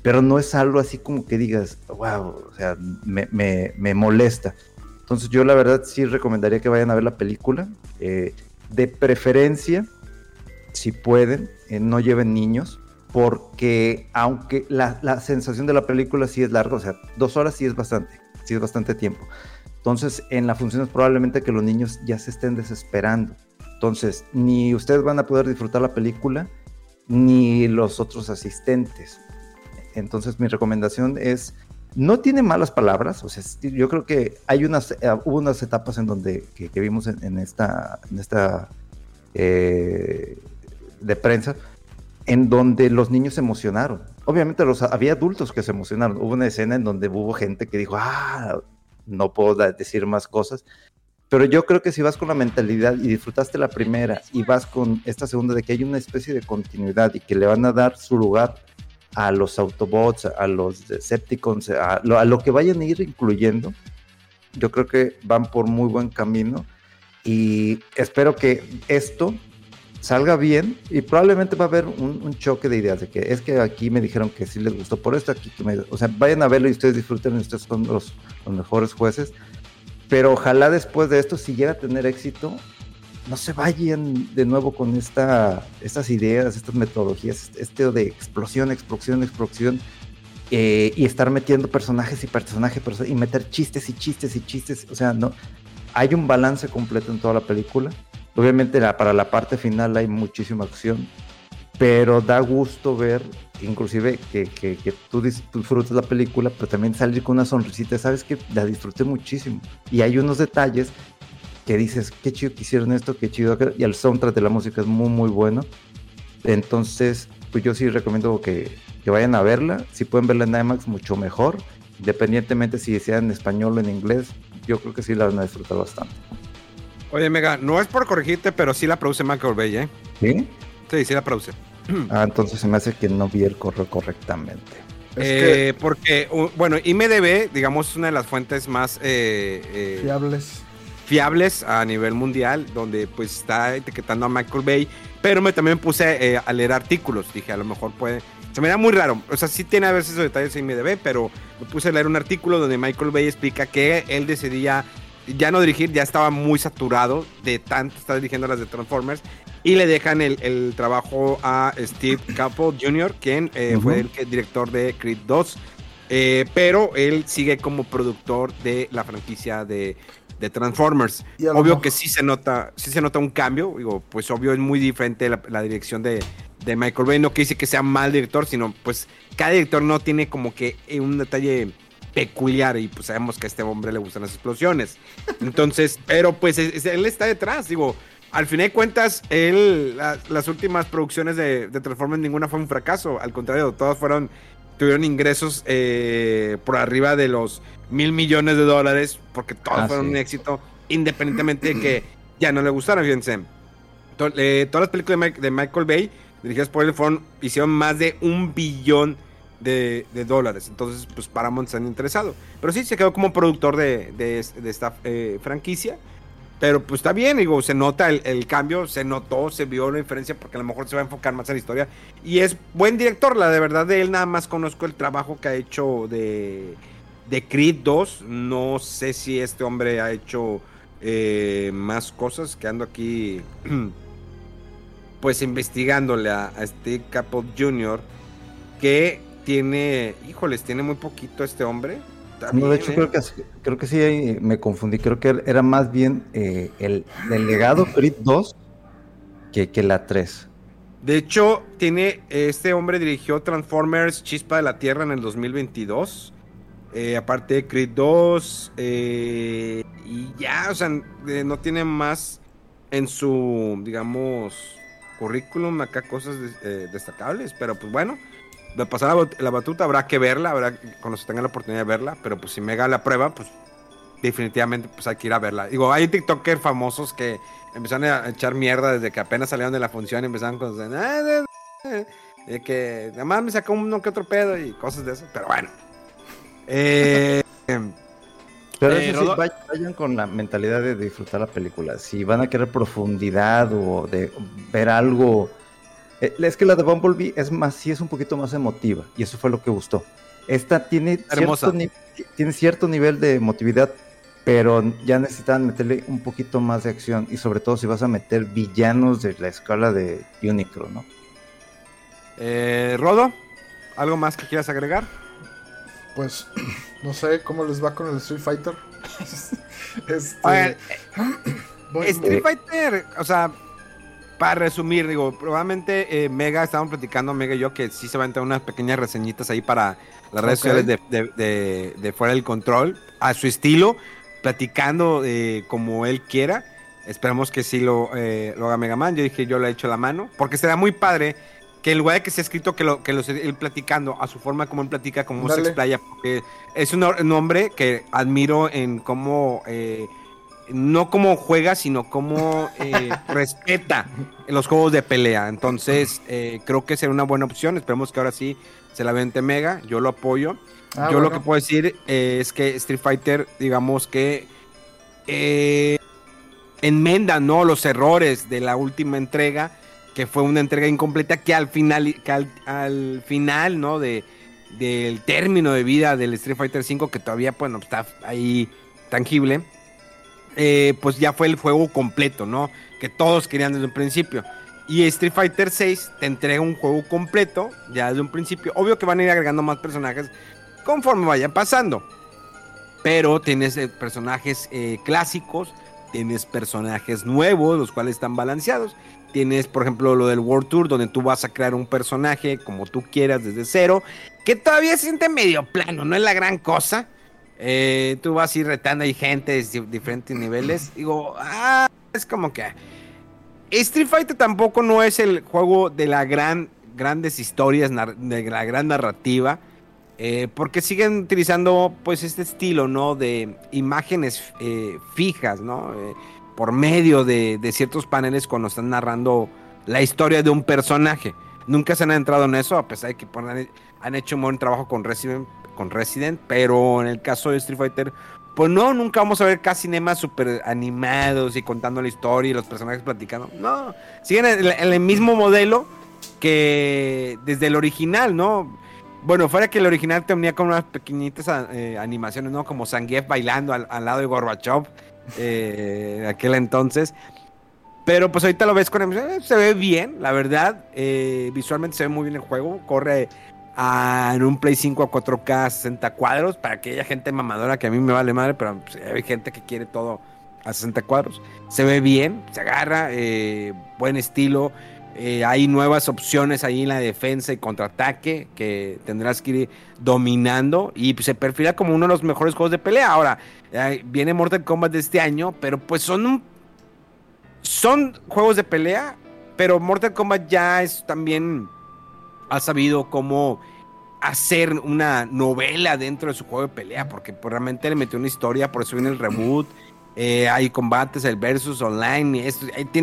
pero no es algo así como que digas, wow, o sea, me, me, me molesta. Entonces yo la verdad sí recomendaría que vayan a ver la película. Eh, de preferencia, si pueden, eh, no lleven niños, porque aunque la, la, sensación de la película sí es larga, o sea, dos horas sí es bastante, sí es bastante tiempo. Entonces, en la función es probablemente que los niños ya se estén desesperando. Entonces, ni ustedes van a poder disfrutar la película, ni los otros asistentes. Entonces, mi recomendación es no tiene malas palabras, o sea, yo creo que hay unas, eh, hubo unas etapas en donde que, vimos en, esta, en esta eh, de prensa, en donde los niños se emocionaron. Obviamente los, había adultos que se emocionaron. Hubo una escena en donde hubo gente que dijo, ah, no puedo decir más cosas. Pero yo creo que si vas con la mentalidad y disfrutaste la primera y vas con esta segunda de que hay una especie de continuidad y que le van a dar su lugar a los Autobots, a los Decepticons, a lo, a lo que vayan a ir incluyendo, yo creo que van por muy buen camino y espero que esto salga bien y probablemente va a haber un, choque de ideas de que es que aquí me dijeron que sí les gustó por esto, aquí que me, o sea, vayan a verlo y ustedes disfruten, ustedes son los, los mejores jueces, pero ojalá después de esto, si llega a tener éxito, no se vayan de nuevo con esta, estas ideas, estas metodologías, este de explosión, explosión, explosión, eh, y estar metiendo personajes y personajes y meter chistes y chistes y chistes. O sea, no hay un balance completo en toda la película. Obviamente para la parte final hay muchísima acción, pero da gusto ver, inclusive, que, que, que tú disfrutes la película, pero también salir con una sonrisita. Sabes que la disfruté muchísimo. Y hay unos detalles que dices, qué chido que hicieron esto, qué chido. Y el soundtrack de la música es muy, muy bueno. Entonces, pues yo sí recomiendo que, que vayan a verla. Si pueden verla en IMAX, mucho mejor. Independientemente si sea en español o en inglés, yo creo que sí la van a disfrutar bastante. Oye, Mega, no es por corregirte, pero sí la produce Michael Bay, ¿eh? ¿Sí? Sí, sí la produce. Ah, entonces se me hace que no vi el correo correctamente. Eh, porque, bueno, IMDB, digamos, es una de las fuentes más eh, eh, fiables fiables a nivel mundial, donde pues está etiquetando a Michael Bay, pero me también puse eh, a leer artículos, dije a lo mejor puede, se me da muy raro, o sea, sí tiene a veces esos detalles en IMDb, pero me puse a leer un artículo donde Michael Bay explica que él decidía ya no dirigir, ya estaba muy saturado de tanto estar dirigiendo las de Transformers y le dejan el, trabajo a Steve Capo Jr., quien eh, fue el director de Creed 2. Eh, pero él sigue como productor de la franquicia de de Transformers. Obvio que sí se nota, sí se nota un cambio, digo, pues obvio es muy diferente la, dirección de, de, Michael Bay, no que dice que sea mal director, sino pues cada director no tiene como que un detalle peculiar y pues sabemos que a este hombre le gustan las explosiones. Entonces, pero pues él está detrás, digo, al fin de cuentas, él, las últimas producciones de, de, Transformers ninguna fue un fracaso, al contrario, todas fueron, tuvieron ingresos eh, por arriba de los mil millones de dólares, porque todos ah, fueron un éxito, independientemente de que ya no le gustaron, fíjense. Eh, todas las películas de, Michael Bay, dirigidas por él, fueron, hicieron más de un billón de, dólares. Entonces, pues Paramount se han interesado. Pero sí, se quedó como productor de, esta eh, franquicia. Pero pues está bien, digo, se nota el, cambio, se notó, se vio la diferencia porque a lo mejor se va a enfocar más en la historia. Y es buen director, la de verdad de él nada más conozco el trabajo que ha hecho de de Creed 2, no sé si este hombre ha hecho eh, más cosas, que ando aquí pues investigándole a, Steve Capot Jr., que tiene, híjoles, tiene muy poquito este hombre. No, de hecho ¿eh? creo, que, creo que sí me confundí, creo que era más bien eh, el, legado Creed 2 que, que la 3. De hecho, tiene, este hombre dirigió Transformers Chispa de la Tierra en el 2022. Eh, aparte de Creed 2. Eh, y ya, o sea, no tiene más en su, digamos, currículum acá cosas destacables. Pero pues bueno, de pasar la, batuta habrá que verla, habrá cuando se tenga la oportunidad de verla. Pero pues si me la prueba, pues definitivamente pues hay que ir a verla. Digo, hay TikTokers famosos que empezaron a echar mierda desde que apenas salieron de la función y empezaron con... Ah, que nada más me sacó uno que otro pedo y cosas de eso. Pero bueno. Eh, pero eso sí, vayan con la mentalidad de disfrutar la película. Si van a querer profundidad o de ver algo Eh, es que la de Bumblebee es más, sí es un poquito más emotiva y eso fue lo que gustó. Esta tiene cierto, tiene cierto nivel de emotividad, pero ya necesitan meterle un poquito más de acción y sobre todo si vas a meter villanos de la escala de Unicron, ¿no? Eh, Rodo, ¿algo más que quieras agregar? Pues no sé cómo les va con el Street Fighter. este... Street Fighter, o sea, para resumir, digo, probablemente eh, Mega, estábamos platicando, Mega y yo, que sí se van a entrar unas pequeñas reseñitas ahí para las redes sociales de, Fuera del Control, a su estilo, platicando eh, como él quiera. Esperamos que sí lo, eh, lo haga Mega Man. Yo dije, yo le he hecho la mano, porque será muy padre que en lugar de que sea escrito que lo que lo, él platicando a su forma como él platica, como se explaya, porque es un, hombre que admiro en cómo eh, no como juega, sino como eh, respeta los juegos de pelea. Entonces, eh, creo que será una buena opción. Esperemos que ahora sí se la vente Mega. Yo lo apoyo. Ah, yo lo que puedo decir es que Street Fighter, digamos que enmenda ¿no? los errores de la última entrega que fue una entrega incompleta que al final, al, final, ¿no? De, del término de vida del Street Fighter V, que todavía, bueno, está ahí tangible, eh, pues ya fue el juego completo, ¿no? Que todos querían desde un principio. Y Street Fighter VI te entrega un juego completo, ya desde un principio. Obvio que van a ir agregando más personajes conforme vayan pasando. Pero tienes eh, personajes eh, clásicos, tienes personajes nuevos, los cuales están balanceados. Tienes, por ejemplo, lo del World Tour, donde tú vas a crear un personaje como tú quieras desde cero, que todavía se siente medio plano, no es la gran cosa. Eh, tú vas a ir retando ahí gente de diferentes niveles. Digo, ah, es como que. Street Fighter tampoco no es el juego de la gran, grandes historias, de la gran narrativa. Eh, porque siguen utilizando pues este estilo, ¿no? De imágenes eh, fijas, ¿no? por medio de, ciertos paneles cuando están narrando la historia de un personaje. Nunca se han entrado en eso, a pesar de que han hecho un buen trabajo con Resident, con Resident, pero en el caso de Street Fighter, pues no, nunca vamos a ver casi cinemas super animados y contando la historia y los personajes platicando. No, siguen en, el mismo modelo que desde el original, ¿no? Bueno, fuera que el original tenía como unas pequeñitas eh, animaciones, ¿no? Como Zangief bailando al, al lado de Gorbachev eh, aquel entonces. Pero pues ahorita lo ves con eh, se ve bien, la verdad. Eh, visualmente se ve muy bien el juego. Corre en un Play 5 a 4K 60 cuadros para aquella gente mamadora que a mí me vale madre, pero pues, hay gente que quiere todo a 60 cuadros. Se ve bien, se agarra, eh, buen estilo. hay nuevas opciones ahí en la defensa y contraataque que tendrás que ir dominando y pues, se perfila como uno de los mejores juegos de pelea. Ahora, viene Mortal Kombat de este año, pero pues son son juegos de pelea, pero Mortal Kombat ya es también ha sabido cómo hacer una novela dentro de su juego de pelea, porque pues, realmente le metió una historia, por eso viene el reboot, eh, hay combates, el versus online, es,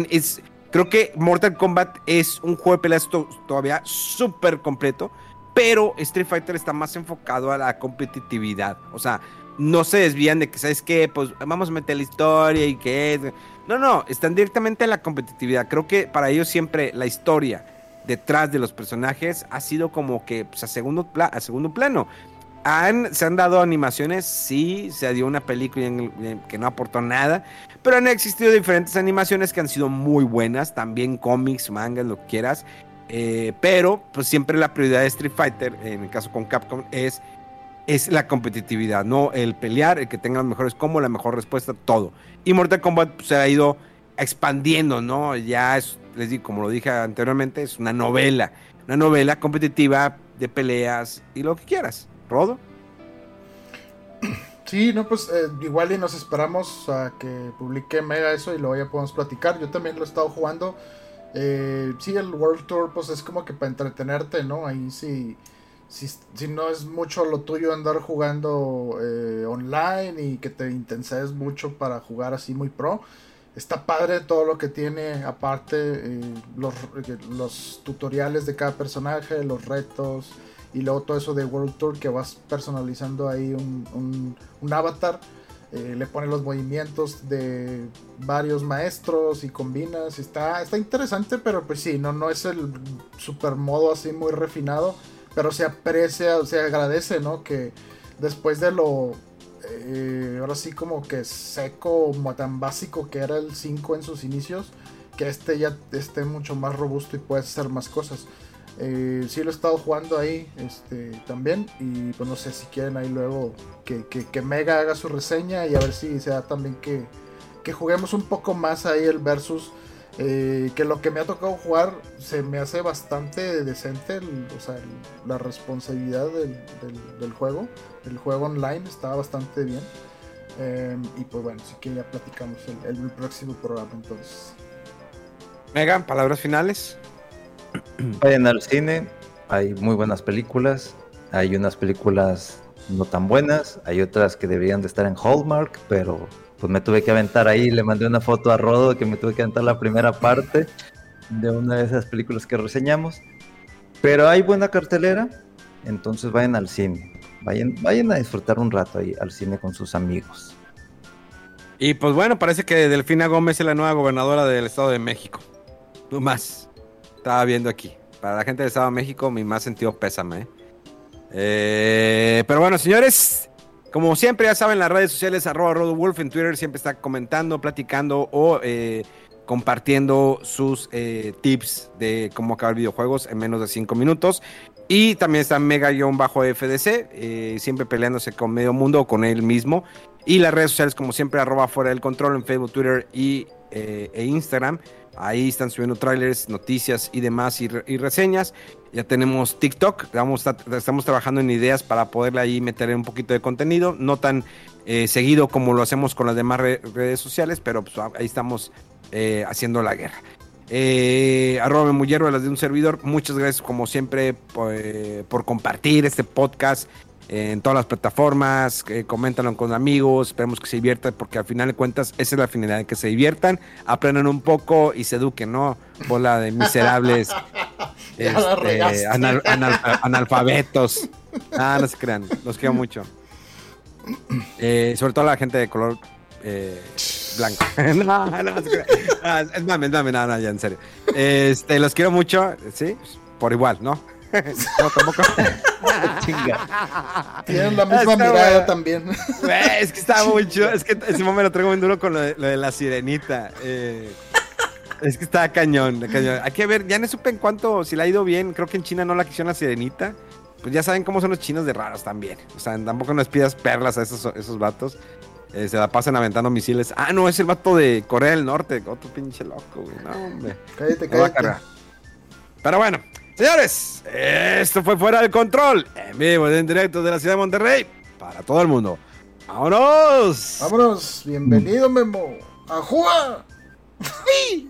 es, creo que Mortal Kombat es un juego de peleas todavía súper completo, pero Street Fighter está más enfocado a la competitividad, o sea, no se desvían de que, ¿sabes qué? Pues vamos a meter la historia y qué es. No, no, están directamente en la competitividad. Creo que para ellos siempre la historia detrás de los personajes ha sido como que pues, a, segundo a segundo plano. Han, se han dado animaciones, sí, se dio una película que no aportó nada, pero han existido diferentes animaciones que han sido muy buenas, también cómics, mangas, lo que quieras. Eh, pero pues siempre la prioridad de Street Fighter, en el caso con Capcom, es es la competitividad, no el pelear, el que tenga los mejores como la mejor respuesta, todo. Y Mortal Kombat pues, se ha ido expandiendo, ¿no? Ya es, les digo, como lo dije anteriormente, es una novela, una novela competitiva de peleas y lo que quieras. Rodo. Sí, no, pues eh, igual y nos esperamos a que publique Mega eso y luego ya podemos platicar. Yo también lo he estado jugando. Eh, sí, el World Tour, pues es como que para entretenerte, ¿no? Ahí sí si, no es mucho lo tuyo andar jugando eh, online y que te intenses mucho para jugar así muy pro, está padre todo lo que tiene, aparte eh, los, los, tutoriales de cada personaje, los retos y luego todo eso de World Tour que vas personalizando ahí un, un, avatar. eh, le pone los movimientos de varios maestros y combinas. Está, está interesante, pero pues sí, no, no es el super modo así muy refinado. Pero se aprecia, se agradece, ¿no? Que después de lo. Eh, ahora sí, como que seco, tan básico que era el 5 en sus inicios, que este ya esté mucho más robusto y puedes hacer más cosas. Eh, sí lo he estado jugando ahí este, también. Y pues no sé si quieren ahí luego que, que, Mega haga su reseña y a ver si se da también que, que juguemos un poco más ahí el versus. Eh, que lo que me ha tocado jugar se me hace bastante decente, o sea, la responsabilidad del, del, juego. El juego online está bastante bien. Eh, y pues bueno, sí que ya platicamos el, el próximo programa entonces. Mega, palabras finales. Vayan al cine, hay muy buenas películas, hay unas películas no tan buenas, hay otras que deberían de estar en Hallmark, pero pues me tuve que aventar ahí, le mandé una foto a Rodo que me tuve que aventar la primera parte de una de esas películas que reseñamos. Pero hay buena cartelera, entonces vayan al cine, vayan, vayan a disfrutar un rato ahí al cine con sus amigos. Y pues bueno, parece que Delfina Gómez es la nueva gobernadora del Estado de México. No más. Estaba viendo aquí. Para la gente del Estado de México, mi más sentido pésame. ¿eh? Eh, pero bueno, señores, como siempre, ya saben, las redes sociales, arroba Wolf en Twitter, siempre está comentando, platicando o eh, compartiendo sus tips de cómo acabar videojuegos en menos de 5 minutos. Y también está Mega-FDC, siempre peleándose con medio mundo o con él mismo. Y las redes sociales, como siempre, arroba fuera del control en Facebook, Twitter y, e Instagram. Ahí están subiendo trailers, noticias y demás y, reseñas. Ya tenemos TikTok, estamos trabajando en ideas para poderle ahí meter un poquito de contenido, no tan eh, seguido como lo hacemos con las demás redes sociales, pero pues, ahí estamos eh, haciendo la guerra. Eh, arroba de las de un servidor. Muchas gracias como siempre por compartir este podcast en todas las plataformas, eh, coméntalo con amigos, esperemos que se diviertan, porque al final de cuentas esa es la finalidad, que se diviertan, aprendan un poco y se eduquen, ¿no? Bola de miserables este, analfabetos. Ah, no se crean, los quiero mucho. Eh, sobre todo la gente de color eh, blanco. no, no, no es mame, es mame, nada, ya en serio. Este, los quiero mucho, sí, por igual, ¿no? no, tampoco. Tienen la misma mirada también. es que está mucho. Es que ese momento lo traigo muy duro con lo de, la sirenita. Eh, es que está cañón, Hay que ver, ya no supe en cuánto, si le ha ido bien. Creo que en China no la quisieron la sirenita. Pues ya saben cómo son los chinos de raros también. O sea, tampoco nos pidas perlas a esos, esos vatos. Eh, se la pasan aventando misiles. Ah, no, es el vato de Corea del Norte. Otro pinche loco, güey. No, hombre. Cállate, cállate. Pero bueno, Señores, esto fue Fuera del Control, en vivo, en directo de la ciudad de Monterrey, para todo el mundo. ¡Vámonos! ¡Vámonos! Bienvenido, Memo. ¡Ajúa! ¡Sí!